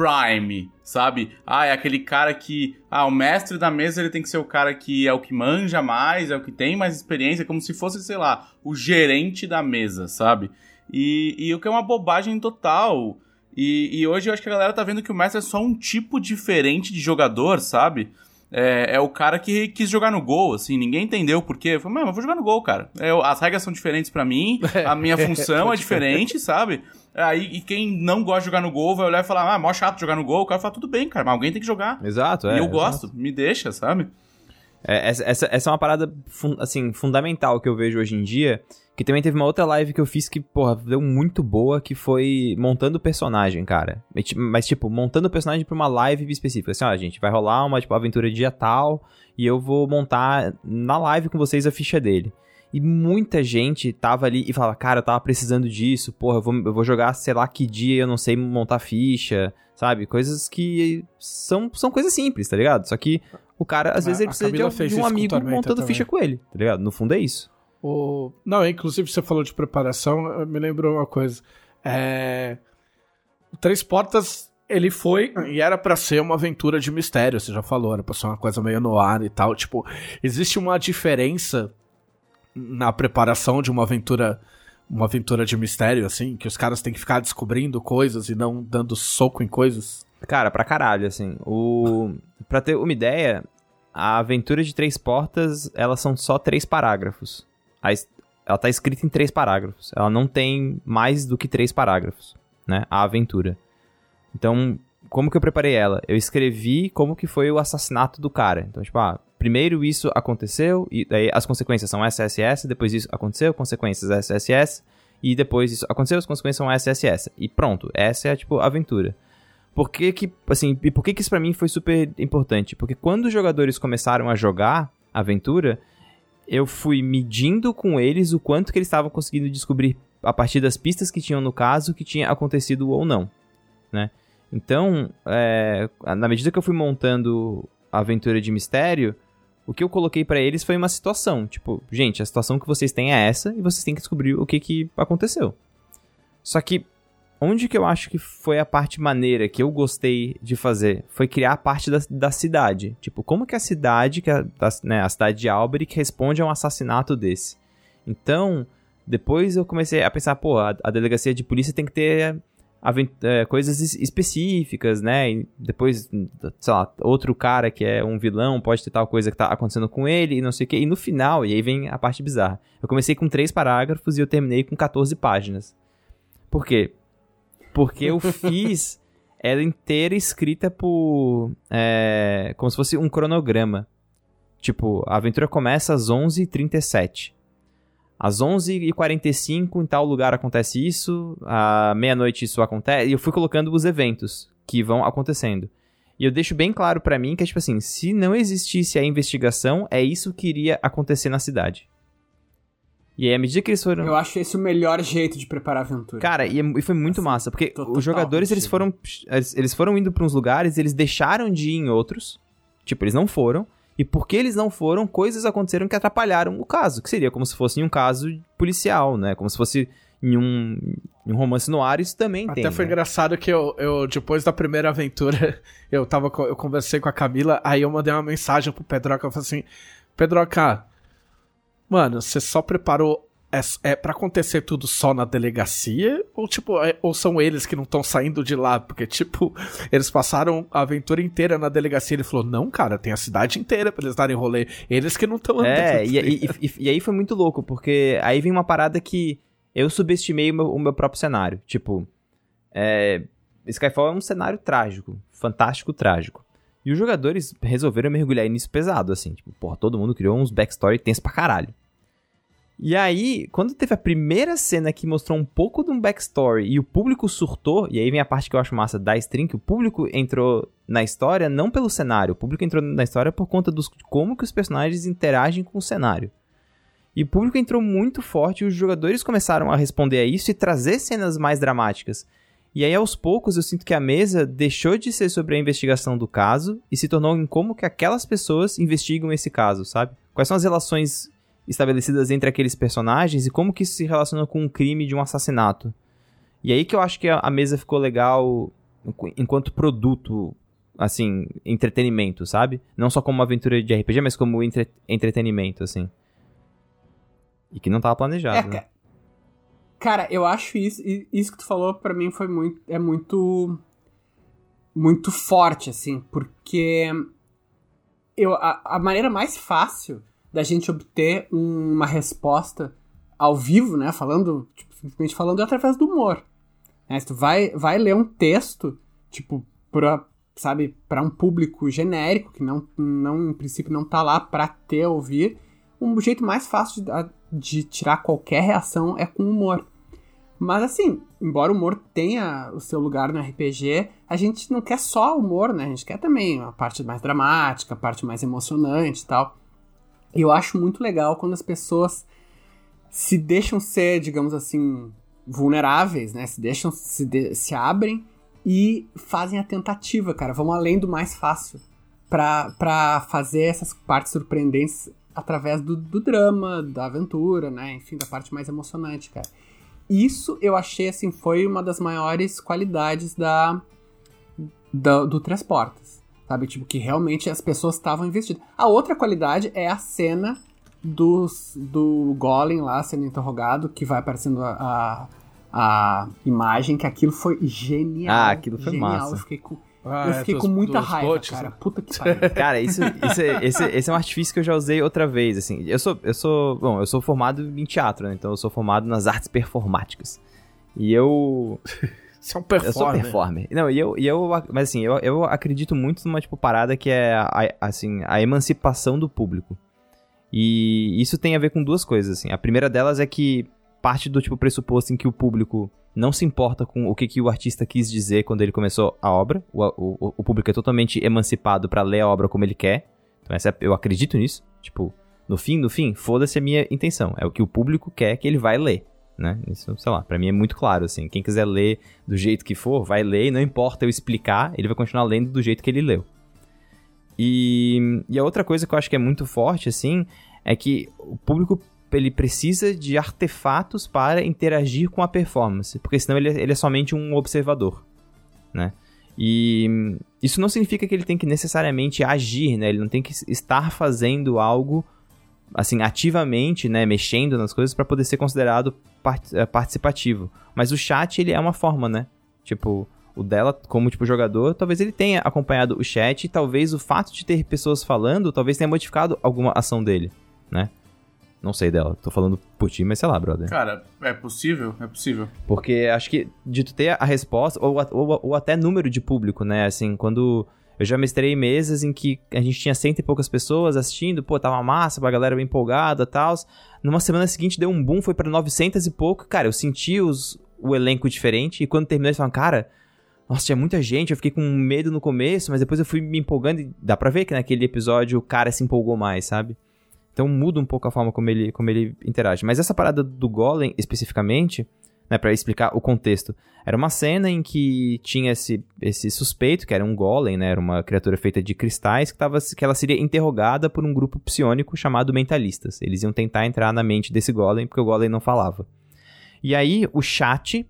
prime, sabe? Ah, é aquele cara que... Ah, o mestre da mesa ele tem que ser o cara que é o que manja mais, é o que tem mais experiência, como se fosse, sei lá, o gerente da mesa, sabe? E, e o que é uma bobagem total. E, e hoje eu acho que a galera tá vendo que o mestre é só um tipo diferente de jogador, sabe? É, é o cara que quis jogar no gol, assim, ninguém entendeu o porquê. Eu falei, mano, eu vou jogar no gol, cara. É, as regras são diferentes pra mim, a minha função é diferente, sabe? Aí, e quem não gosta de jogar no gol vai olhar e falar, ah, mó chato jogar no gol. O cara fala, tudo bem, cara, mas alguém tem que jogar. Exato, é. e eu exato. gosto, me deixa, sabe? É, essa, essa, essa é uma parada, assim, fundamental que eu vejo hoje em dia. Que também teve uma outra live que eu fiz que, porra, deu muito boa, que foi montando o personagem, cara. Mas, ti- Mas, tipo, montando o personagem pra uma live específica. Assim, ó, gente, vai rolar uma, tipo, aventura dia tal, e eu vou montar na live com vocês a ficha dele. E muita gente tava ali e falava, cara, eu tava precisando disso, porra, eu vou, eu vou jogar sei lá que dia, eu não sei montar ficha, sabe? Coisas que são, são coisas simples, tá ligado? Só que o cara, às vezes, ele precisa de, de um amigo montando também. ficha com ele, tá ligado? No fundo é isso. O... Não, inclusive você falou de preparação, me lembrou uma coisa. É... O Três Portas, ele foi e era pra ser uma aventura de mistério, você já falou, era pra ser uma coisa meio no ar e tal. Tipo, existe uma diferença na preparação de uma aventura uma aventura de mistério, assim, que os caras têm que ficar descobrindo coisas e não dando soco em coisas. Cara, pra caralho, assim. O... pra ter uma ideia, a aventura de Três Portas, elas são só três parágrafos. Ela tá escrita em três parágrafos. Ela não tem mais do que três parágrafos, né? A aventura. Então, como que eu preparei ela? Eu escrevi como que foi o assassinato do cara. Então, tipo, ah, primeiro isso aconteceu, e daí as consequências são SSS, depois isso aconteceu, consequências SSS, e depois isso aconteceu, as consequências são SSS. E pronto, essa é, tipo, a aventura. Por que que, assim, e por que que isso pra mim foi super importante? Porque quando os jogadores começaram a jogar a aventura, eu fui medindo com eles o quanto que eles estavam conseguindo descobrir a partir das pistas que tinham no caso que tinha acontecido ou não, né? Então, é, na medida que eu fui montando a aventura de mistério, o que eu coloquei pra eles foi uma situação, tipo, gente, a situação que vocês têm é essa e vocês têm que descobrir o que que aconteceu. Só que onde que eu acho que foi a parte maneira que eu gostei de fazer? Foi criar a parte da, da cidade. Tipo, como que a cidade, que a, da- né, a cidade de Alberic, responde a um assassinato desse? Então, depois eu comecei a pensar, pô, a, a delegacia de polícia tem que ter é, coisas es- específicas, né? E depois, sei lá, outro cara que é um vilão pode ter tal coisa que tá acontecendo com ele e não sei o quê. E no final, e aí vem a parte bizarra. Eu comecei com três parágrafos e eu terminei com 14 páginas. Por quê? Porque eu fiz ela inteira escrita por. É, como se fosse um cronograma. Tipo, a aventura começa às 11h37. Às 11h45 em tal lugar acontece isso, à meia-noite isso acontece, e eu fui colocando os eventos que vão acontecendo. E eu deixo bem claro pra mim que é tipo assim, se não existisse a investigação, é isso que iria acontecer na cidade. E aí, à medida que eles foram... Eu acho esse o melhor jeito de preparar a aventura. Cara, e, é- e foi muito Assim, massa, porque os jogadores, eles foram, eles, eles foram indo pra uns lugares, eles deixaram de ir em outros, tipo, eles não foram, e porque eles não foram, coisas aconteceram que atrapalharam o caso, que seria como se fosse em um caso policial, né, como se fosse em um, em um romance no ar, isso também Até tem, foi né? engraçado que eu, eu, depois da primeira aventura, eu tava, eu conversei com a Camila, aí eu mandei uma mensagem pro Pedroca, eu falei assim, Pedroca, mano, você só preparou, é, é pra acontecer tudo só na delegacia? Ou tipo, é- ou são eles que não estão saindo de lá? Porque tipo, eles passaram a aventura inteira na delegacia, ele falou, não cara, tem a cidade inteira pra eles darem rolê, eles que não estão andando. É, e, e- e- e aí foi muito louco, porque aí vem uma parada que eu subestimei o meu, o meu próprio cenário. Tipo, é, Skyfall é um cenário trágico, fantástico, trágico. E os jogadores resolveram mergulhar nisso pesado, assim. Tipo, porra, todo mundo criou uns backstory tenso pra caralho. E aí, quando teve a primeira cena que mostrou um pouco de um backstory e o público surtou, e aí vem a parte que eu acho massa da stream, que o público entrou na história não pelo cenário, o público entrou na história por conta dos como que os personagens interagem com o cenário. E o público entrou muito forte e os jogadores começaram a responder a isso e trazer cenas mais dramáticas. E aí, aos poucos, eu sinto que a mesa deixou de ser sobre a investigação do caso e se tornou em como que aquelas pessoas investigam esse caso, sabe? Quais são as relações estabelecidas entre aqueles personagens e como que isso se relaciona com um crime de um assassinato. E aí que eu acho que a mesa ficou legal enquanto produto, assim, entretenimento, sabe? Não só como uma aventura de RPG, mas como entre entretenimento, assim. E que não tava planejado. É, né? ca- Cara, eu acho isso, isso que tu falou pra mim foi muito, é muito, muito forte, assim, porque eu, a, a maneira mais fácil da gente obter um- uma resposta ao vivo, né, falando, tipo, simplesmente falando através do humor. Né? Se tu vai, vai ler um texto, tipo, pra, sabe, para um público genérico, que não, não, em princípio, não tá lá pra ter ouvir, um jeito mais fácil de, de tirar qualquer reação é com humor. Mas assim, embora o humor tenha o seu lugar no RPG, a gente não quer só humor, né? A gente quer também a parte mais dramática, a parte mais emocionante e tal. Eu acho muito legal quando as pessoas se deixam ser, digamos assim, vulneráveis, né? Se deixam, se, de- se abrem e fazem a tentativa, cara. Vão além do mais fácil pra fazer essas partes surpreendentes através do, do drama, da aventura, né? Enfim, da parte mais emocionante, cara. Isso eu achei, assim, foi uma das maiores qualidades da, da- do Três Portas. Sabe? Tipo, que realmente as pessoas estavam investidas. A outra qualidade é a cena dos, do Golem lá sendo interrogado, que vai aparecendo a, a, a imagem, que aquilo foi genial. Ah, aquilo foi genial. massa. Eu fiquei com, Ah, eu é, fiquei dos- com muita dos raiva, botes, cara. né? Puta que pariu. Cara, isso, isso é, esse, esse é um artifício que eu já usei outra vez, assim. Eu sou, eu sou, bom, eu sou formado em teatro, né? Então eu sou formado nas artes performáticas. E eu, Isso é um eu sou performer. performer. Não, e eu, e eu mas assim, eu, eu acredito muito numa, tipo, parada que é, a, assim, a emancipação do público. E isso tem a ver com duas coisas, assim. A primeira delas é que parte do, tipo, pressuposto em que o público não se importa com o que, que o artista quis dizer quando ele começou a obra. O, o, o público é totalmente emancipado pra ler a obra como ele quer. Então essa é- eu acredito nisso. Tipo, no fim, no fim, foda-se a minha intenção. É o que o público quer que ele vai ler. Né? Isso, sei lá, pra mim é muito claro, assim. Quem quiser ler do jeito que for, vai ler e não importa eu explicar, ele vai continuar lendo do jeito que ele leu. E, e a outra coisa que eu acho que é muito forte, assim, é que o público ele precisa de artefatos para interagir com a performance, porque senão ele, é- ele é somente um observador, né? E isso não significa que ele tem que necessariamente agir, né? Ele não tem que estar fazendo algo assim ativamente, né, mexendo nas coisas para poder ser considerado participativo. Mas o chat ele é uma forma, né? Tipo, o dela como tipo jogador, talvez ele tenha acompanhado o chat e talvez o fato de ter pessoas falando, talvez tenha modificado alguma ação dele, né? Não sei dela, tô falando por ti, mas sei lá, brother. Cara, é possível? É possível. Porque acho que de tu ter a resposta, ou, ou, ou até número de público, né? Assim, quando eu já mestrei mesas em que a gente tinha cento e poucas pessoas assistindo, pô, tava massa, a galera bem empolgada e tal. Numa semana seguinte deu um boom, foi pra 900 e pouco. Cara, eu senti os, o elenco diferente e quando terminou eles falaram, cara, nossa, tinha muita gente, eu fiquei com medo no começo, mas depois eu fui me empolgando e dá pra ver que naquele episódio o cara se empolgou mais, sabe? Então muda um pouco a forma como ele, como ele interage. Mas essa parada do Golem, especificamente, né, para explicar o contexto, era uma cena em que tinha esse, esse suspeito, que era um Golem, né, era uma criatura feita de cristais, que, tava, que ela seria interrogada por um grupo psionico chamado Mentalistas. Eles iam tentar entrar na mente desse Golem, porque o Golem não falava. E aí, o chat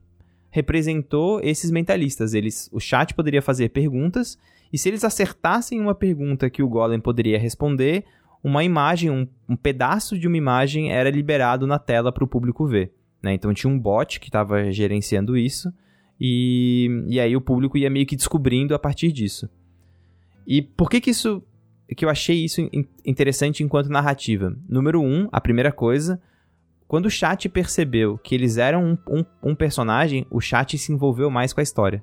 representou esses mentalistas. Eles, o chat poderia fazer perguntas, e se eles acertassem uma pergunta que o Golem poderia responder, uma imagem, um, um pedaço de uma imagem era liberado na tela para o público ver. Né? Então tinha um bot que estava gerenciando isso, e, e aí o público ia meio que descobrindo a partir disso. E por que que isso. que eu achei isso in- interessante enquanto narrativa? Número um, a primeira coisa. Quando o chat percebeu que eles eram um, um, um personagem, o chat se envolveu mais com a história.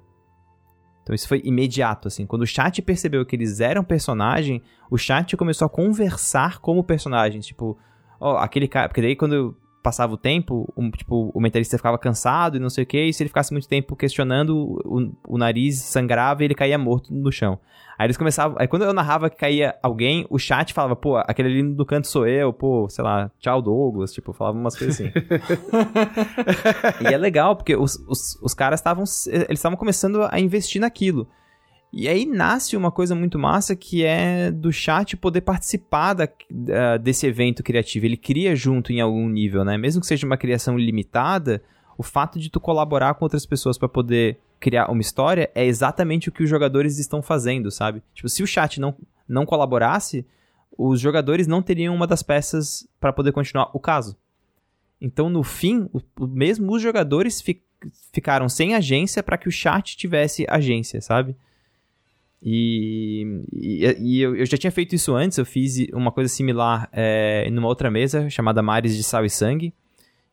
Então isso foi imediato, assim. Quando o chat percebeu que eles eram personagem, o chat começou a conversar como personagens. Tipo, ó, aquele cara. Porque daí quando passava o tempo, um, tipo, o mentalista ficava cansado e não sei o que, e se ele ficasse muito tempo questionando, o, o nariz sangrava e ele caía morto no chão. Aí eles começavam. Aí quando eu narrava que caía alguém, o chat falava, pô, aquele ali do canto sou eu, pô, sei lá, tchau Douglas, tipo, falava umas coisas assim. e é legal, porque os, os, os caras estavam. Eles estavam começando a investir naquilo. E aí nasce uma coisa muito massa que é do chat poder participar da, uh, desse evento criativo. Ele cria junto em algum nível, né? Mesmo que seja uma criação limitada, o fato de tu colaborar com outras pessoas para poder criar uma história é exatamente o que os jogadores estão fazendo, sabe? Tipo, se o chat não, não colaborasse, os jogadores não teriam uma das peças para poder continuar o caso. Então, no fim, o, o mesmo os jogadores fi, ficaram sem agência para que o chat tivesse agência, sabe? E, e, e eu, eu, já tinha feito isso antes, eu fiz uma coisa similar é, numa outra mesa chamada Mares de Sal e Sangue,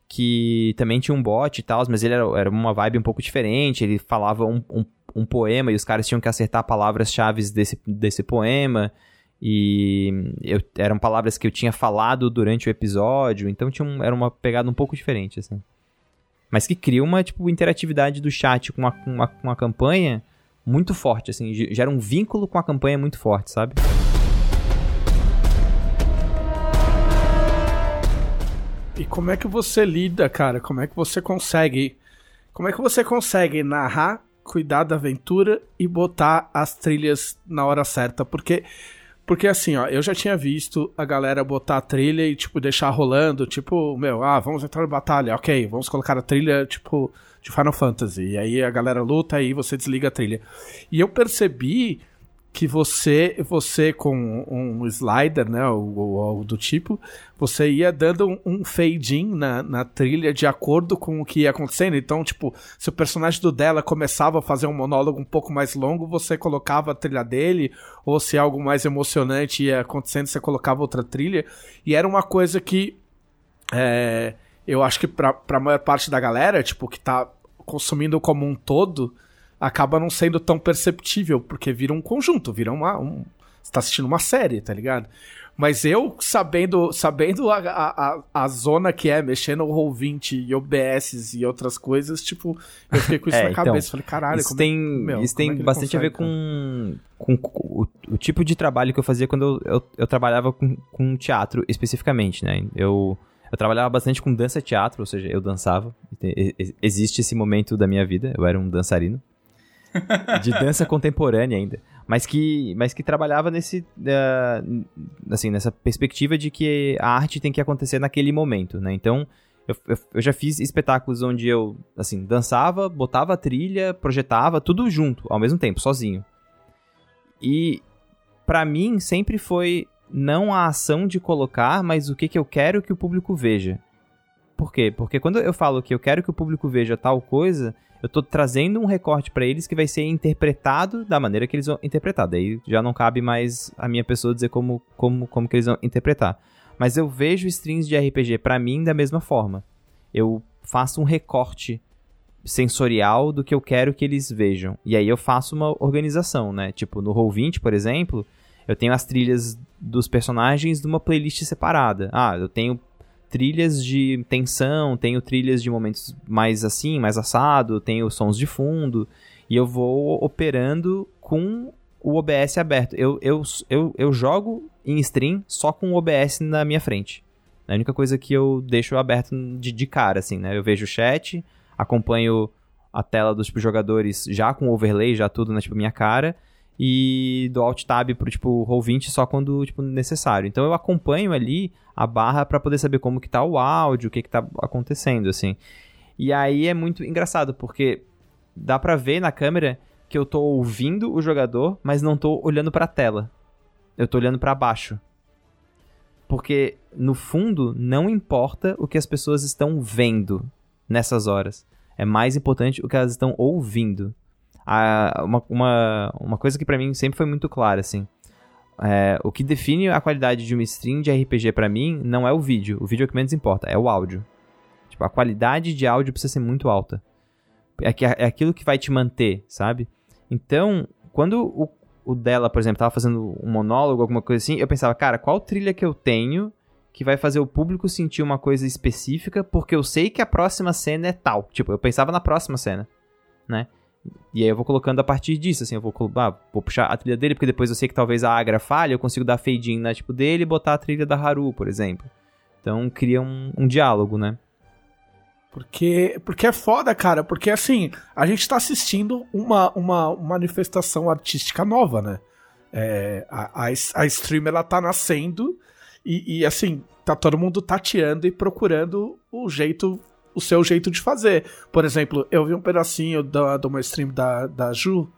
que também tinha um bot e tal, mas ele era, era, uma vibe um pouco diferente, ele falava um, um, um poema e os caras tinham que acertar palavras-chave desse, desse poema, e eu, eram palavras que eu tinha falado durante o episódio, então tinha um, era uma pegada um pouco diferente, assim. Mas que cria uma, tipo, interatividade do chat com uma, uma, uma campanha muito forte, assim, gera um vínculo com a campanha muito forte, sabe? E como é que você lida, cara? Como é que você consegue. Como é que você consegue narrar, cuidar da aventura e botar as trilhas na hora certa? Porque. Porque assim, ó, eu já tinha visto a galera botar a trilha e, tipo, deixar rolando, tipo, meu, ah, vamos entrar na batalha, ok, vamos colocar a trilha, tipo, de Final Fantasy. E aí a galera luta e você desliga a trilha. E eu percebi que você, você com um slider, né, ou algo do tipo, você ia dando um, um fade-in na, na trilha de acordo com o que ia acontecendo. Então, tipo, se o personagem do dela começava a fazer um monólogo um pouco mais longo, você colocava a trilha dele, ou se algo mais emocionante ia acontecendo, você colocava outra trilha. E era uma coisa que é, eu acho que pra, pra maior parte da galera, tipo, que tá consumindo como um todo, acaba não sendo tão perceptível, porque vira um conjunto, vira uma. Um, você tá assistindo uma série, tá ligado? Mas eu, sabendo sabendo a, a, a zona que é, mexendo o Roll20 e OBS e outras coisas, tipo, eu fiquei com isso é, na então, cabeça. Falei, caralho, isso como, é tem, meu, isso tem é bastante consegue, a ver com, com, com o, o, tipo de trabalho que eu fazia quando eu, eu, eu trabalhava com, com teatro especificamente, né? Eu eu trabalhava bastante com dança teatro, ou seja, eu dançava. Existe esse momento da minha vida, eu era um dançarino. De dança contemporânea ainda. Mas que, mas que trabalhava nesse, uh, assim, nessa perspectiva de que a arte tem que acontecer naquele momento, né? Então, eu, eu, eu, já fiz espetáculos onde eu, assim, dançava, botava a trilha, projetava, tudo junto, ao mesmo tempo, sozinho. E, para mim, sempre foi não a ação de colocar, mas o que, que eu quero que o público veja. Por quê? Porque quando eu falo que eu quero que o público veja tal coisa, eu estou trazendo um recorte para eles que vai ser interpretado da maneira que eles vão interpretar. Daí já não cabe mais a minha pessoa dizer como, como, como que eles vão interpretar. Mas eu vejo strings de RPG para mim da mesma forma. Eu faço um recorte sensorial do que eu quero que eles vejam. E aí eu faço uma organização, né? Tipo, no Roll20, por exemplo, eu tenho as trilhas dos personagens numa playlist separada. Ah, eu tenho trilhas de tensão, tenho trilhas de momentos mais assim, mais assado, tenho sons de fundo, e eu vou operando com o OBS aberto. Eu, eu, eu, eu jogo em stream só com o OBS na minha frente. É a única coisa que eu deixo aberto de, de cara, assim, né? Eu vejo o chat, acompanho a tela dos tipo, jogadores já com overlay, já tudo na tipo, minha cara, e do Alt Tab pro tipo Roll20 só quando tipo necessário. Então eu acompanho ali a barra para poder saber como que tá o áudio, o que que tá acontecendo assim. E aí é muito engraçado porque dá para ver na câmera que eu tô ouvindo o jogador, mas não tô olhando para a tela. Eu tô olhando para baixo. Porque no fundo não importa o que as pessoas estão vendo nessas horas. É mais importante o que elas estão ouvindo a, uma, uma, uma coisa que para mim sempre foi muito clara, assim. É, o que define a qualidade de uma stream de RPG para mim não é o vídeo. O vídeo é o que menos importa, é o áudio. Tipo, a qualidade de áudio precisa ser muito alta. É, que, é aquilo que vai te manter, sabe? Então, quando o, o dela, por exemplo, tava fazendo um monólogo, alguma coisa assim, eu pensava, cara, qual trilha que eu tenho que vai fazer o público sentir uma coisa específica, porque eu sei que a próxima cena é tal. Tipo, eu pensava na próxima cena, né? E aí eu vou colocando a partir disso, assim, eu vou, ah, vou puxar a trilha dele, porque depois eu sei que talvez a Agra falhe, eu consigo dar fade in na tipo dele e botar a trilha da Haru, por exemplo. Então cria um, um diálogo, né? Porque, porque é foda, cara. Porque assim, a gente tá assistindo uma, uma manifestação artística nova, né? É, a, a, a stream ela tá nascendo e, e, assim, tá todo mundo tateando e procurando o jeito, o seu jeito de fazer. Por exemplo, eu vi um pedacinho da, de uma stream da, da Ju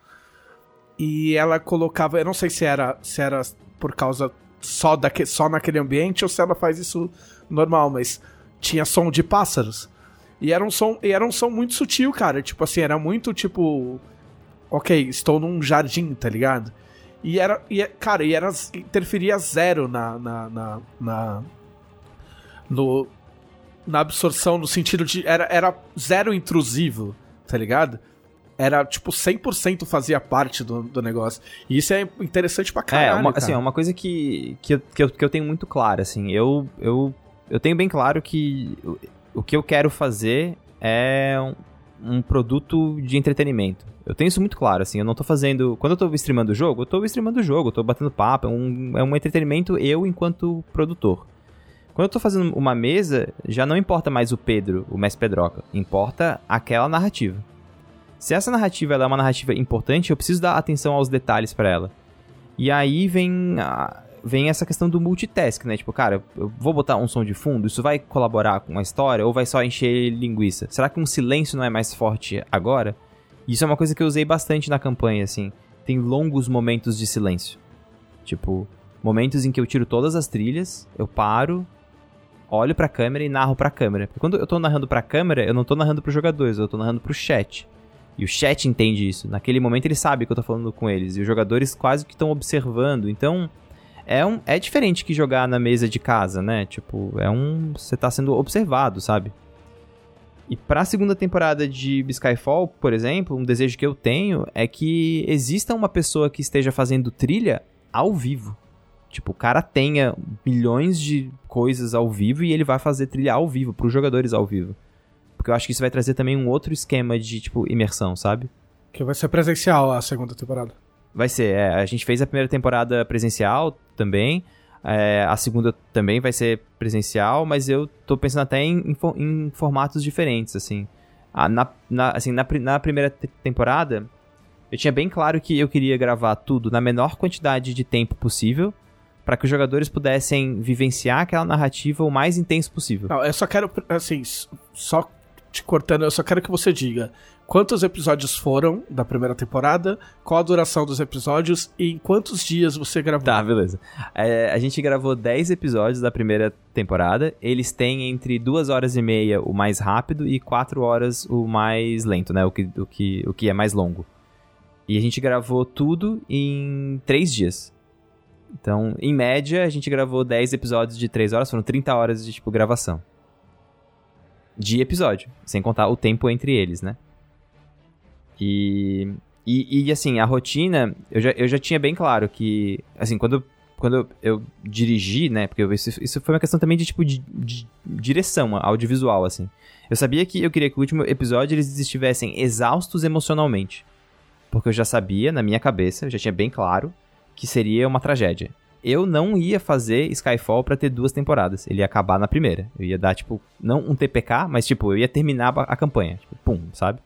e ela colocava, eu não sei se era, se era por causa só, daque, só naquele ambiente ou se ela faz isso normal, mas tinha som de pássaros. E era um som, e era um som muito sutil, cara. Tipo assim, era muito tipo. Ok, estou num jardim, tá ligado? E era. E, cara, e era. Interferia zero na. na, na, na no, na absorção, no sentido de. Era, era zero intrusivo, tá ligado? Era, tipo, 100% fazia parte do, do negócio. E isso é interessante pra caralho, É, uma, cara. assim, é uma coisa que, que, eu, que, eu, que eu tenho muito clara, assim. Eu, eu, eu tenho bem claro que o que eu quero fazer é um, um, produto de entretenimento. Eu tenho isso muito claro, assim, eu não tô fazendo... Quando eu tô streamando o jogo, eu tô streamando o jogo, eu tô batendo papo, é um, é um entretenimento eu enquanto produtor. Quando eu tô fazendo uma mesa, já não importa mais o Pedro, o Mestre Pedroca, importa aquela narrativa. Se essa narrativa é uma narrativa importante, eu preciso dar atenção aos detalhes para ela. E aí vem a, vem essa questão do multitask, né? Tipo, cara, eu vou botar um som de fundo, isso vai colaborar com a história ou vai só encher linguiça? Será que um silêncio não é mais forte agora? Isso é uma coisa que eu usei bastante na campanha, assim. Tem longos momentos de silêncio. Tipo, momentos em que eu tiro todas as trilhas, eu paro, olho pra câmera e narro pra câmera. Porque quando eu tô narrando pra câmera, eu não tô narrando pros jogadores, eu tô narrando pro chat. E o chat entende isso. Naquele momento ele sabe que eu tô falando com eles. E os jogadores quase que estão observando. Então, é, um, é diferente que jogar na mesa de casa, né? Tipo, é um. Você tá sendo observado, sabe? E pra segunda temporada de Skyfall, por exemplo, um desejo que eu tenho é que exista uma pessoa que esteja fazendo trilha ao vivo. Tipo, o cara tenha milhões de coisas ao vivo e ele vai fazer trilha ao vivo, pros jogadores ao vivo. Porque eu acho que isso vai trazer também um outro esquema de, tipo, imersão, sabe? Que vai ser presencial a segunda temporada. Vai ser, é. A gente fez a primeira temporada presencial também. É, a segunda também vai ser presencial, mas eu tô pensando até em, em, em formatos diferentes, assim. Ah, na, na, assim na, na primeira temporada, eu tinha bem claro que eu queria gravar tudo na menor quantidade de tempo possível, para que os jogadores pudessem vivenciar aquela narrativa o mais intenso possível. Não, eu só quero, assim, só te cortando, eu só quero que você diga quantos episódios foram da primeira temporada, qual a duração dos episódios e em quantos dias você gravou. Tá, beleza. É, a gente gravou 10 episódios da primeira temporada. Eles têm entre 2 horas e meia o mais rápido e 4 horas o mais lento, né? O que, o que, o que é mais longo. E a gente gravou tudo em 3 dias. Então, em média, a gente gravou 10 episódios de 3 horas, foram 30 horas de, tipo, gravação. De episódio, sem contar o tempo entre eles, né? E, e, e, assim, a rotina, eu já, eu já tinha bem claro que, assim, quando, quando eu, dirigi, né, porque isso, isso foi uma questão também de, tipo, de, de, direção audiovisual, assim. Eu sabia que eu queria que o último episódio eles estivessem exaustos emocionalmente. Porque eu já sabia, na minha cabeça, eu já tinha bem claro, que seria uma tragédia. Eu não ia fazer Skyfall para ter duas temporadas. Ele ia acabar na primeira. Eu ia dar, tipo, não um TPK, mas, tipo, eu ia terminar a, campanha. Tipo, pum, sabe?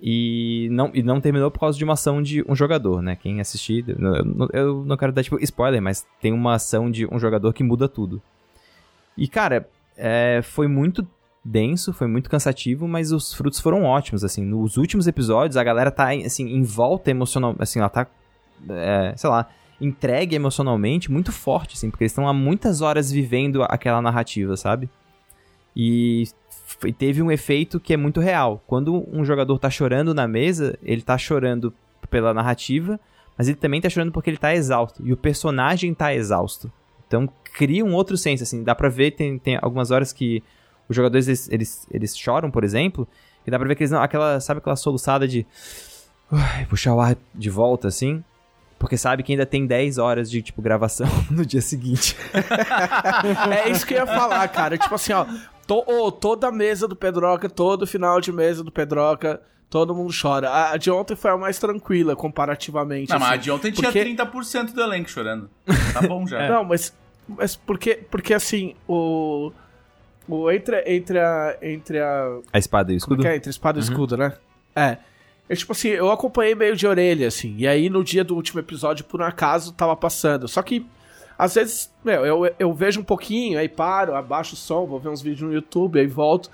E não, e não terminou por causa de uma ação de um jogador, né? Quem assistir, eu, eu não quero dar tipo spoiler, mas tem uma ação de um jogador que muda tudo. E cara, é, foi muito denso, foi muito cansativo, mas os frutos foram ótimos, assim. Nos últimos episódios, a galera tá, assim, em volta emocional, assim, ela tá, é, sei lá, entregue emocionalmente muito forte, assim, porque eles estão há muitas horas vivendo aquela narrativa, sabe? E teve um efeito que é muito real. Quando um jogador tá chorando na mesa, ele tá chorando pela narrativa, mas ele também tá chorando porque ele tá exausto. E o personagem tá exausto. Então cria um outro senso, assim. Dá pra ver, tem, tem algumas horas que os jogadores eles, eles, eles choram, por exemplo, e dá pra ver que eles não. Aquela, sabe aquela soluçada de. Uh, puxar o ar de volta, assim? Porque sabe que ainda tem 10 horas de, tipo, gravação no dia seguinte. É isso que eu ia falar, cara. Tipo assim, ó. To, ô, toda a mesa do Pedroca, todo final de mesa do Pedroca, todo mundo chora. A, a de ontem foi a mais tranquila, comparativamente. Não, mas a assim. de ontem Porque- tinha 30% do elenco chorando. Tá bom já. Não, mas, mas porque, porque assim, o. O entre, entre a. Entre a. A espada e o escudo? que é? Entre espada e escudo, né? É. Eu, tipo assim, eu acompanhei meio de orelha, assim. E aí, no dia do último episódio, por um acaso, tava passando. Só que, às vezes, meu, eu, eu vejo um pouquinho, aí paro, abaixo o som, vou ver uns vídeos no YouTube, aí volto.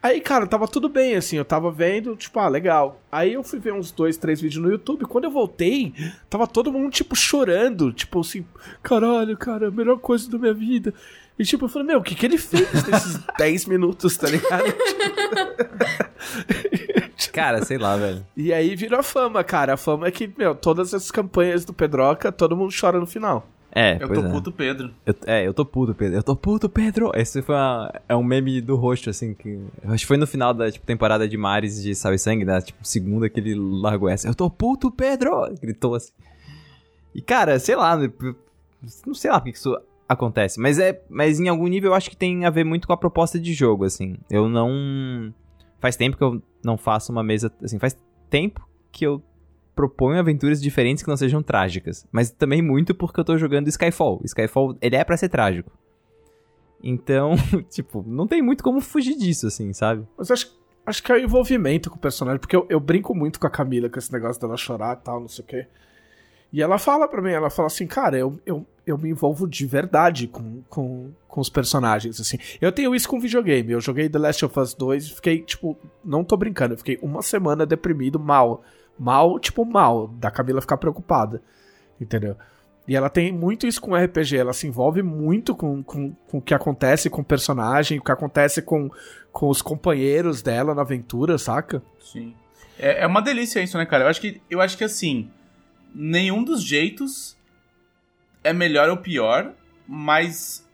Aí, cara, tava tudo bem, assim, eu tava vendo, tipo, ah, legal. Aí eu fui ver uns dois, três vídeos no YouTube. Quando eu voltei, tava todo mundo, tipo, chorando. Tipo assim, caralho, cara, a melhor coisa da minha vida. E tipo, eu falei, meu, o que que ele fez nesses 10 minutos, tá ligado? Cara, sei lá, velho. E aí virou a fama, cara. A fama é que, meu, todas as campanhas do Pedroca, todo mundo chora no final. É, Eu pois tô é. puto, Pedro. Eu- é, eu tô puto, Pedro. Eu tô puto, Pedro. Esse foi uma- é um meme do rosto, assim, que. Acho que foi no final da tipo, temporada de Mares de Sal e Sangue, né? Tipo, segunda que ele largou essa. Eu tô puto, Pedro! Gritou assim. E, cara, sei lá, né, não sei lá por que que isso acontece. Mas é. Mas em algum nível eu acho que tem a ver muito com a proposta de jogo, assim. Eu não. Faz tempo que eu não faço uma mesa. Assim, faz tempo que eu proponho aventuras diferentes que não sejam trágicas. Mas também muito porque eu tô jogando Skyfall. Skyfall, ele é pra ser trágico. Então, tipo, não tem muito como fugir disso, assim, sabe? Mas acho, acho que é o envolvimento com o personagem, porque eu, eu brinco muito com a Camila com esse negócio dela chorar e tal, não sei o quê. E ela fala pra mim, ela fala assim, cara, eu, eu, eu me envolvo de verdade com, com, com os personagens, assim. Eu tenho isso com videogame, eu joguei The Last of Us 2 e fiquei, tipo, não tô brincando, eu fiquei uma semana deprimido, mal. Mal, tipo, mal, da Camila ficar preocupada, entendeu? E ela tem muito isso com RPG, ela se envolve muito com, com, com o que acontece com o personagem, o que acontece com, com os companheiros dela na aventura, saca? Sim. É, é uma delícia isso, né, cara? Eu acho que, eu acho que assim, nenhum dos jeitos é melhor ou pior, mas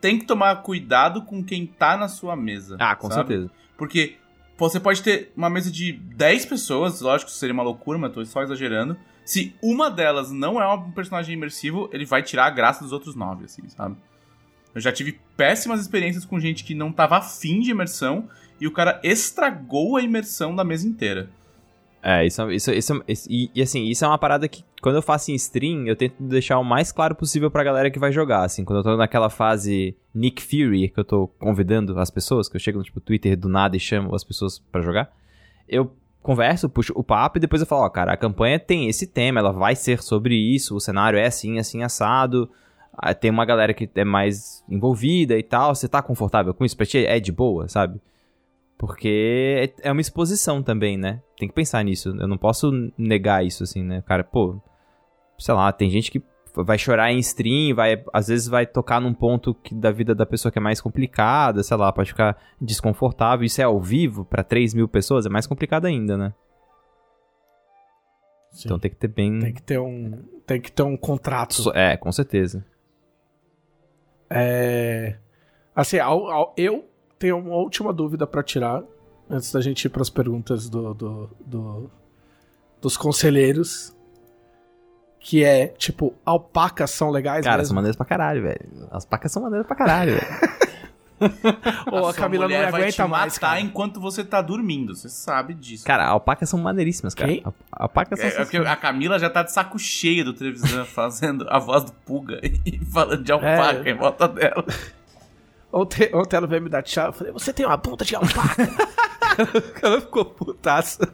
tem que tomar cuidado com quem tá na sua mesa. Ah, com sabe? certeza. Porque você pode ter uma mesa de 10 pessoas, lógico, seria uma loucura, mas tô só exagerando. Se uma delas não é um personagem imersivo, ele vai tirar a graça dos outros nove, assim, sabe? Eu já tive péssimas experiências com gente que não tava afim de imersão e o cara estragou a imersão da mesa inteira. É, isso, isso, isso, isso- e, e, assim, isso é uma parada que quando eu faço em stream, eu tento deixar o mais claro possível pra galera que vai jogar, assim, quando eu tô naquela fase Nick Fury, que eu tô convidando as pessoas, que eu chego no tipo Twitter do nada e chamo as pessoas pra jogar, eu converso, puxo o papo e depois eu falo, ó, cara, a campanha tem esse tema, ela vai ser sobre isso, o cenário é assim, assim, assado, ah, tem uma galera que é mais envolvida e tal, você tá confortável com isso? Pra ti é de boa, sabe? Porque é é uma exposição também, né? Tem que pensar nisso. Eu não posso negar isso, assim, né? Cara, pô, sei lá, tem gente que vai chorar em stream, vai, às vezes vai tocar num ponto que, da vida da pessoa que é mais complicada, sei lá, pode ficar desconfortável. Isso é ao vivo pra 3 mil pessoas, é mais complicado ainda, né? Então tem que ter bem. Tem que ter um, tem que ter um contrato. É, com certeza. É, assim, ao- ao- eu tenho uma última dúvida pra tirar antes da gente ir pras perguntas do, do- do- dos conselheiros. Que é, tipo, alpacas são legais Cara, mesmo? são maneiras pra caralho, velho. As pacas são maneiras pra caralho, velho. Ou a, sua Camila não vai aguenta te mais, matar cara. enquanto você tá dormindo, você sabe disso. Cara, alpacas são maneiríssimas, cara. Quem? Al- Alpacas são É, é porque a Camila já tá de saco cheio do televisão fazendo a voz do Puga e falando de alpaca É. em volta dela. Ontem, ontem ela veio me dar tchau. Eu falei, você tem uma bunda de alpaca. ela ficou putaça.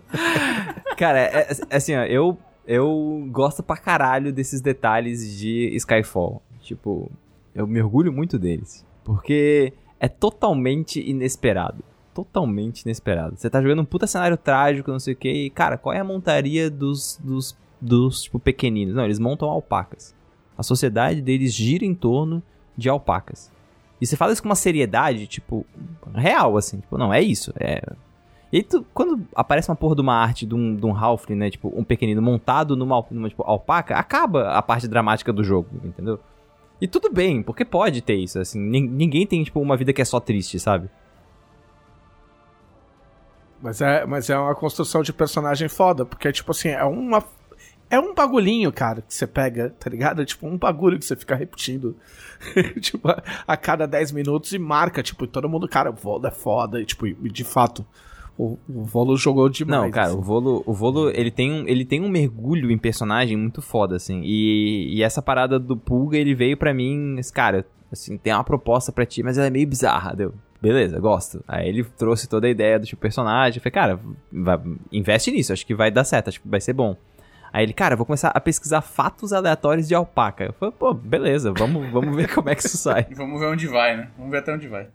Cara, é, é- assim, ó, eu, eu gosto pra caralho desses detalhes de Skyfall. Tipo, eu me orgulho muito deles. Porque é totalmente inesperado. Totalmente inesperado. Você tá jogando um puta cenário trágico, não sei o que, e, cara, qual é a montaria dos, dos, dos, tipo, pequeninos? Não, eles montam alpacas. A sociedade deles gira em torno de alpacas. E você fala isso com uma seriedade, tipo, real, assim. Tipo, não, é isso. É, e aí, tu, quando aparece uma porra de uma arte de um, de um Halfling, né? Tipo, um pequenino montado numa, numa tipo, alpaca, acaba a parte dramática do jogo, entendeu? E tudo bem, porque pode ter isso, assim. nin- Ninguém tem, tipo, uma vida que é só triste, sabe? Mas é, mas é uma construção de personagem foda, porque, tipo assim, é uma. É um bagulhinho, cara, que você pega, tá ligado? É tipo um bagulho que você fica repetindo, tipo, a, a cada 10 minutos e marca, tipo, e todo mundo, cara, o Volo é foda, e tipo, e de fato, o, o Volo jogou demais. Não, cara, assim. o Volo, o Volo ele, tem um, ele tem um mergulho em personagem muito foda, assim. E, e essa parada do Pulga, ele veio pra mim, cara, assim, tem uma proposta pra ti, mas ela é meio bizarra, deu. Beleza, gosto. Aí ele trouxe toda a ideia do tipo personagem. Eu falei, cara, vai- investe nisso, acho que vai dar certo, acho que vai ser bom. Aí ele, cara, vou começar a pesquisar fatos aleatórios de alpaca. Eu falei, pô, beleza, vamos, vamos ver como é que isso sai. Vamos ver onde vai, né? Vamos ver até onde vai.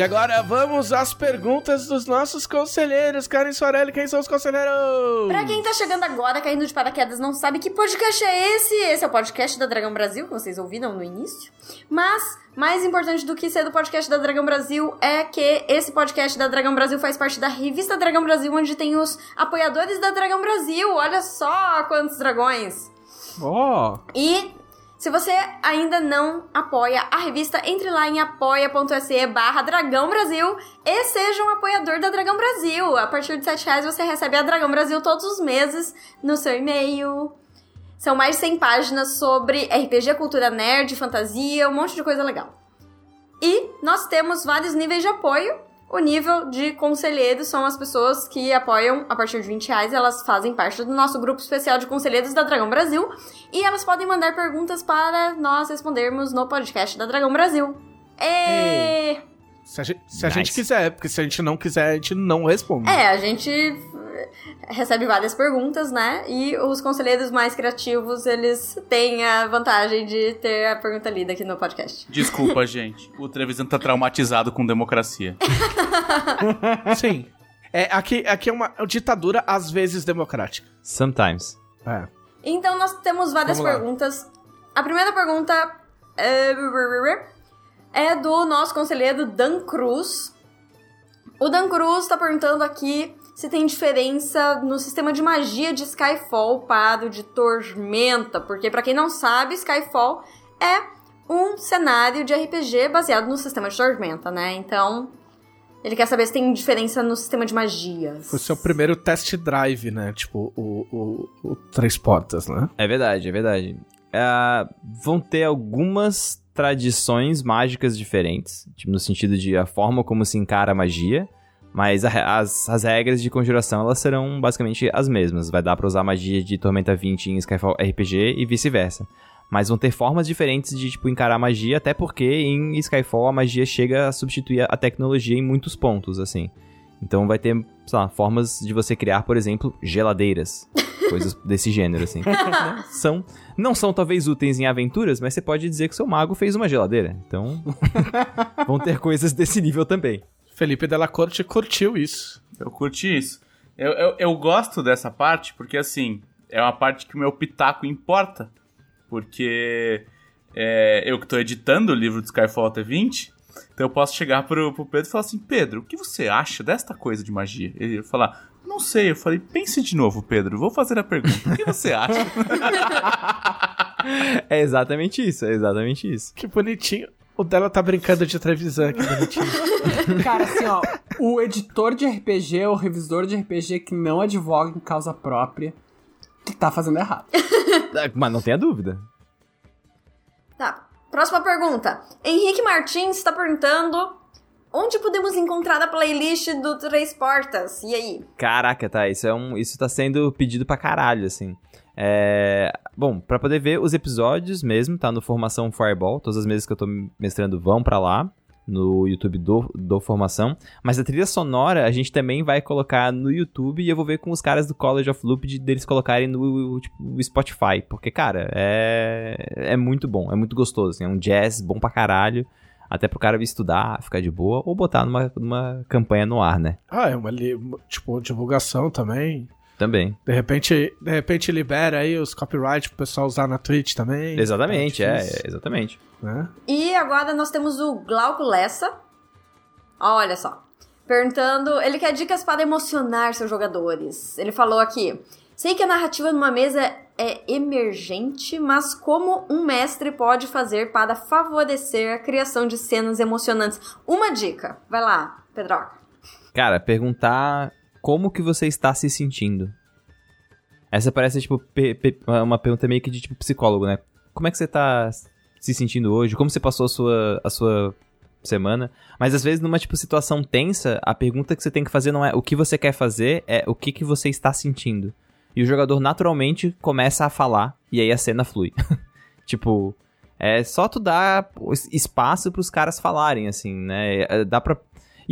E agora vamos às perguntas dos nossos conselheiros. Karen Soarelli, quem são os conselheiros? Pra quem tá chegando agora, caindo de paraquedas, não sabe que podcast é esse? Esse é o podcast da Dragão Brasil, que vocês ouviram no início. Mas, mais importante do que ser do podcast da Dragão Brasil é que esse podcast da Dragão Brasil faz parte da revista Dragão Brasil, onde tem os apoiadores da Dragão Brasil. Olha só quantos dragões! Ó, E se você ainda não apoia a revista, entre lá em apoia.se barra Dragão Brasil e seja um apoiador da Dragão Brasil. A partir de 7 reais você recebe a Dragão Brasil todos os meses no seu e-mail. São mais de 100 páginas sobre RPG, cultura nerd, fantasia, um monte de coisa legal. E nós temos vários níveis de apoio. O nível de conselheiros são as pessoas que apoiam a partir de 20 reais. Elas fazem parte do nosso grupo especial de conselheiros da Dragão Brasil. E elas podem mandar perguntas para nós respondermos no podcast da Dragão Brasil. E... se a, gente, se a Nice. gente quiser, porque se a gente não quiser, a gente não responde. É, a gente recebe várias perguntas, né? E os conselheiros mais criativos, eles têm a vantagem de ter a pergunta lida aqui no podcast. Desculpa, gente. O Trevisan tá traumatizado com democracia. Sim. É, aqui, aqui é uma ditadura, às vezes, democrática. Sometimes. É. Então nós temos várias perguntas. A primeira pergunta é, é do nosso conselheiro Dan Cruz. O Dan Cruz tá perguntando aqui se tem diferença no sistema de magia de Skyfall para o de Tormenta, porque pra quem não sabe, Skyfall é um cenário de RPG baseado no sistema de Tormenta, né? Então, ele quer saber se tem diferença no sistema de magias. Foi o seu primeiro test drive, né? Tipo, o, o, o Três Portas, né? É verdade, é verdade. Ah, vão ter algumas tradições mágicas diferentes, tipo, no sentido de a forma como se encara a magia, mas a- as, as regras de conjuração elas serão basicamente as mesmas. Vai dar pra usar magia de Tormenta 20 em Skyfall RPG e vice-versa. Mas vão ter formas diferentes de, tipo, encarar a magia, até porque em Skyfall a magia chega a substituir a tecnologia em muitos pontos, assim. Então vai ter, sei lá, formas de você criar, por exemplo, geladeiras. Coisas desse gênero, assim. Né? São, não são talvez úteis em aventuras, mas você pode dizer que seu mago fez uma geladeira. Então, vão ter coisas desse nível também. Felipe Della Corte curtiu isso. Eu curti isso. Eu, eu, eu gosto dessa parte porque, assim, é uma parte que o meu pitaco importa. Porque é, eu que tô editando o livro do Skyfall T20, então eu posso chegar pro, pro Pedro e falar assim: Pedro, o que você acha desta coisa de magia? Ele ia falar: Não sei. Eu falei: Pense de novo, Pedro. Vou fazer a pergunta. O que você acha? É exatamente isso, é exatamente isso. Que bonitinho. O dela tá brincando de Trevisan, que bonitinho. Cara, assim, ó, o editor de RPG, o revisor de RPG que não advoga em causa própria, que tá fazendo errado. Ah, Mas não tenha dúvida. Tá. Próxima pergunta. Henrique Martins está perguntando onde podemos encontrar a playlist do Três Portas. E aí? Caraca, tá, isso é um, isso tá sendo pedido pra caralho, assim. É, bom, pra poder ver os episódios mesmo, tá no Formação Fireball, todas as mesas que eu tô mestrando vão pra lá, no YouTube do, do Formação, mas a trilha sonora a gente também vai colocar no YouTube e eu vou ver com os caras do College of Loop de, deles colocarem no tipo, Spotify, porque, cara, é, é muito bom, é muito gostoso, assim, é um jazz bom pra caralho, até pro cara estudar, ficar de boa, ou botar numa, numa campanha no ar, né? Ah, é uma, tipo, divulgação também. Também. De repente, de repente libera aí os copyright pro pessoal usar na Twitch também. Exatamente, Tá é, difícil, exatamente. né? E agora nós temos o Glauco Lessa. Olha só. Perguntando, ele quer dicas para emocionar seus jogadores. Ele falou aqui: Sei que a narrativa numa mesa é emergente, mas como um mestre pode fazer para favorecer a criação de cenas emocionantes? Uma dica. Vai lá, Pedroca. Cara, perguntar como que você está se sentindo. Essa parece, tipo, uma pergunta meio que de tipo psicólogo, né? Como é que você tá se sentindo hoje? Como você passou a sua, a sua semana? Mas às vezes, numa, tipo, situação tensa, a pergunta que você tem que fazer não é o que você quer fazer, é o que, que você está sentindo. E o jogador naturalmente começa a falar, e aí a cena flui. tipo, é só tu dar es- espaço pros caras falarem, assim, né? É, Dá pra.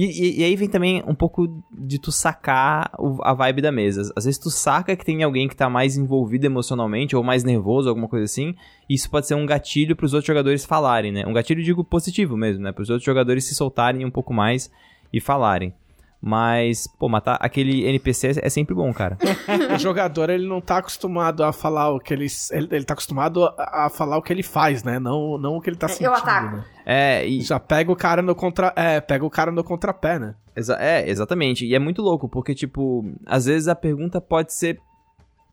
E, e- e aí vem também um pouco de tu sacar o- a vibe da mesa. Às vezes tu saca que tem alguém que tá mais envolvido emocionalmente ou mais nervoso, alguma coisa assim. E isso pode ser um gatilho pros outros jogadores falarem, né? Um gatilho, digo, positivo mesmo, né? Pros outros jogadores se soltarem um pouco mais e falarem. Mas, pô, matar aquele NPC é sempre bom, cara. O jogador, ele não tá acostumado a falar o que ele... Ele, ele tá acostumado a, a falar o que ele faz, né? Não, não o que ele tá Eu sentindo, ataco. né? É, e, Já pega o cara no contra... É, pega o cara no contrapé, né? Exa- é, exatamente. E é muito louco, porque, tipo, às vezes a pergunta pode ser.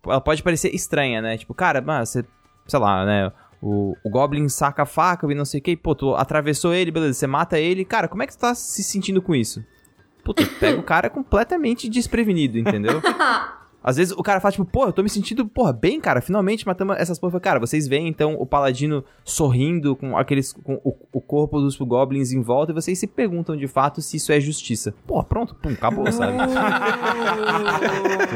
Ela pode parecer estranha, né? Tipo, cara, mas você. Sei lá, né? O, o Goblin saca a faca e não sei o que. Pô, tu atravessou ele, beleza, você mata ele. Cara, como é que tu tá se sentindo com isso? Puta, pega o cara completamente desprevenido, entendeu? Às vezes o cara fala, tipo, pô, eu tô me sentindo, porra, bem, cara, finalmente matamos essas porra. Cara, vocês veem, então, o paladino sorrindo com aqueles, com o, o corpo dos goblins em volta e vocês se perguntam, de fato, se isso é justiça. Pô, pronto, pum, acabou, sabe?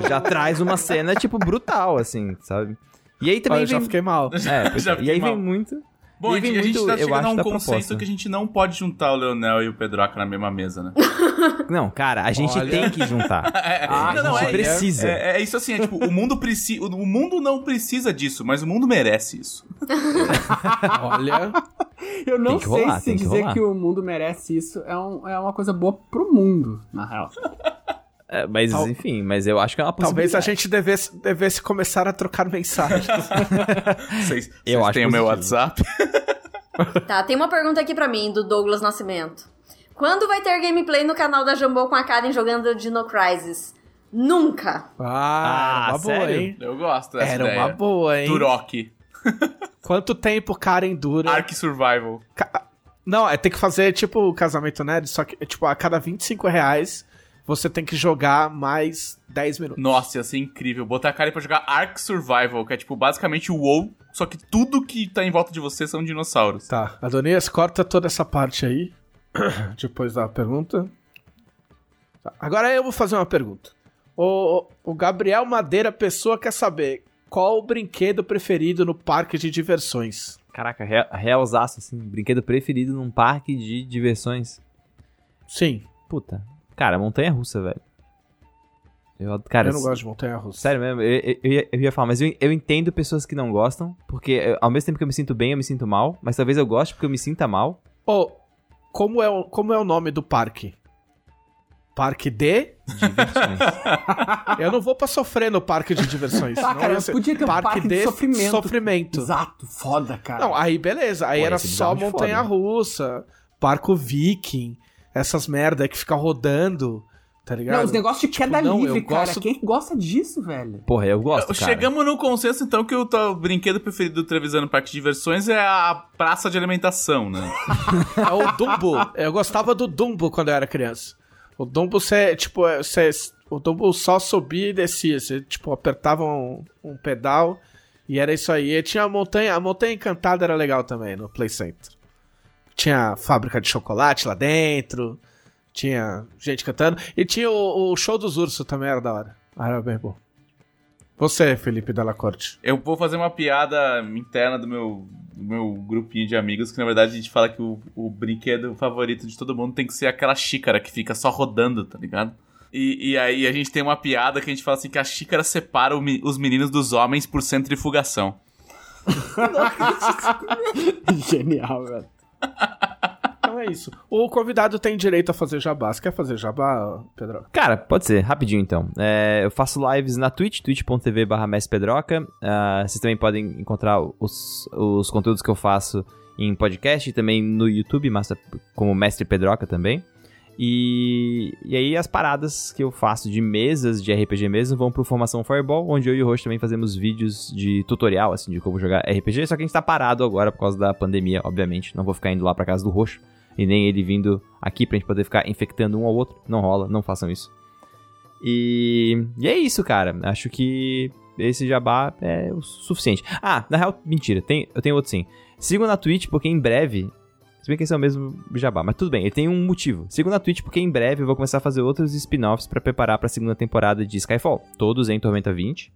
já traz uma cena, tipo, brutal, assim, sabe? E aí também Olha, eu já vem... fiquei mal. É, Já é. fiquei e aí mal. vem muito... Bom, E a gente, a gente muito, tá chegando a um consenso proposta. que a gente não pode juntar o Leonel e o Pedroca na mesma mesa, né? Não, cara, a gente Olha. tem que juntar. Ah, não, a gente é, precisa. É, é isso assim, é tipo, o mundo precisa. O mundo não precisa disso, mas o mundo merece isso. Olha... Eu não que sei rolar, se que dizer rolar. que o mundo merece isso é, um- é uma coisa boa pro mundo, na real. É, mas, Tal- enfim, mas eu acho que é uma Talvez possibilidade. a gente devesse, devesse começar a trocar mensagens. Vocês, Eu vocês acho têm o meu. WhatsApp? Tá, tem uma pergunta aqui pra mim, do Douglas Nascimento. Quando vai ter gameplay no canal da Jambô com a Karen jogando Dino Crisis? Nunca. Ah, era uma boa, sério? hein? Eu gosto dessa Era ideia. uma boa, hein? Turok. Quanto tempo Karen dura? Ark Survival. Ca- Não, é ter que fazer tipo o casamento nerd, só que tipo, a cada 25 reais você tem que jogar mais 10 minutos. Nossa, ia ser incrível. Botar a cara pra jogar Ark Survival, que é tipo basicamente o WoW, só que tudo que tá em volta de você são dinossauros. Tá, Adonias, corta toda essa parte aí. Depois da pergunta. Tá, Agora eu vou fazer uma pergunta. O, o Gabriel Madeira Pessoa quer saber qual o brinquedo preferido no parque de diversões. Caraca, real- realzaço, assim. Brinquedo preferido num parque de diversões. Sim, Puta. Cara, montanha russa, velho. Eu, cara, eu não gosto de montanha-russa. Sério mesmo, eu, eu- eu ia, eu ia falar, mas eu, eu entendo pessoas que não gostam, porque eu- ao mesmo tempo que eu me sinto bem, eu me sinto mal, mas talvez eu goste porque eu me sinta mal. Ô, como, é o, como é o nome do parque? Parque de? Diversões. Eu não vou pra sofrer no parque de diversões. Ah, cara, ser podia ter um parque de sofrimento. sofrimento. Exato, foda, cara. Não, aí beleza. Aí Pô, era só bizarro de montanha foda. russa, parco viking, essas merda que fica rodando, tá ligado? Não, os negócios de queda Tipo, não, livre, cara. gosto- Quem gosta disso, velho? Porra, eu gosto, cara. Chegamos no consenso, então, que o teu brinquedo preferido do Trevisan no Parque de Diversões é a praça de alimentação, né? É o Dumbo. Eu gostava do Dumbo quando eu era criança. O Dumbo, você, tipo, você, o Dumbo só subia e descia. Você, tipo, apertava um, um pedal e era isso aí. E tinha a montanha, a montanha encantada era legal também no Play Center. Tinha fábrica de chocolate lá dentro. Tinha gente cantando. E tinha o, o show dos ursos também, era da hora. Era bem bom. Você, Felipe Della Corte. Eu vou fazer uma piada interna do meu, do meu grupinho de amigos, que na verdade a gente fala que o, o brinquedo favorito de todo mundo tem que ser aquela xícara que fica só rodando, tá ligado? E, e aí a gente tem uma piada que a gente fala assim que a xícara separa o os meninos dos homens por centrifugação. Genial, velho. Então é isso. O convidado tem direito a fazer jabá. Você quer fazer jabá, Pedro? Cara, pode ser, rapidinho então. É, eu faço lives na Twitch, twitch.tv barra. Ah, vocês também podem encontrar os, os conteúdos que eu faço em podcast e também no YouTube, massa- como Mestre Pedroca também. E, e aí as paradas que eu faço de mesas de RPG mesmo vão pro Formação Fireball, onde eu e o Roxo também fazemos vídeos de tutorial, assim, de como jogar RPG, só que a gente tá parado agora por causa da pandemia, obviamente. Não vou ficar indo lá pra casa do Roxo. e nem ele vindo aqui pra gente poder ficar infectando um ao outro. Não rola, não façam isso. E, e é isso, cara. Acho que esse jabá é o suficiente. Ah, na real, mentira, tem, eu tenho outro sim. Sigam na Twitch, porque em breve. Se bem que esse é o mesmo jabá, mas tudo bem, ele tem um motivo. Sigam na Twitch, porque em breve eu vou começar a fazer outros spin-offs pra preparar pra segunda temporada de Skyfall. Todos em Tormenta 20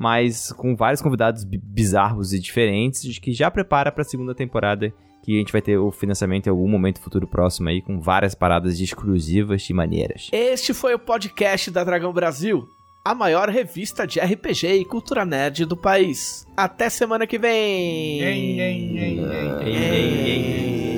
mas com vários convidados bi- bizarros e diferentes, de que já prepara pra segunda temporada, que a gente vai ter o financiamento em algum momento futuro próximo aí, com várias paradas exclusivas e maneiras. Este foi o podcast da Dragão Brasil, a maior revista de RPG e cultura nerd do país. Até semana que vem! Ei, ei, ei.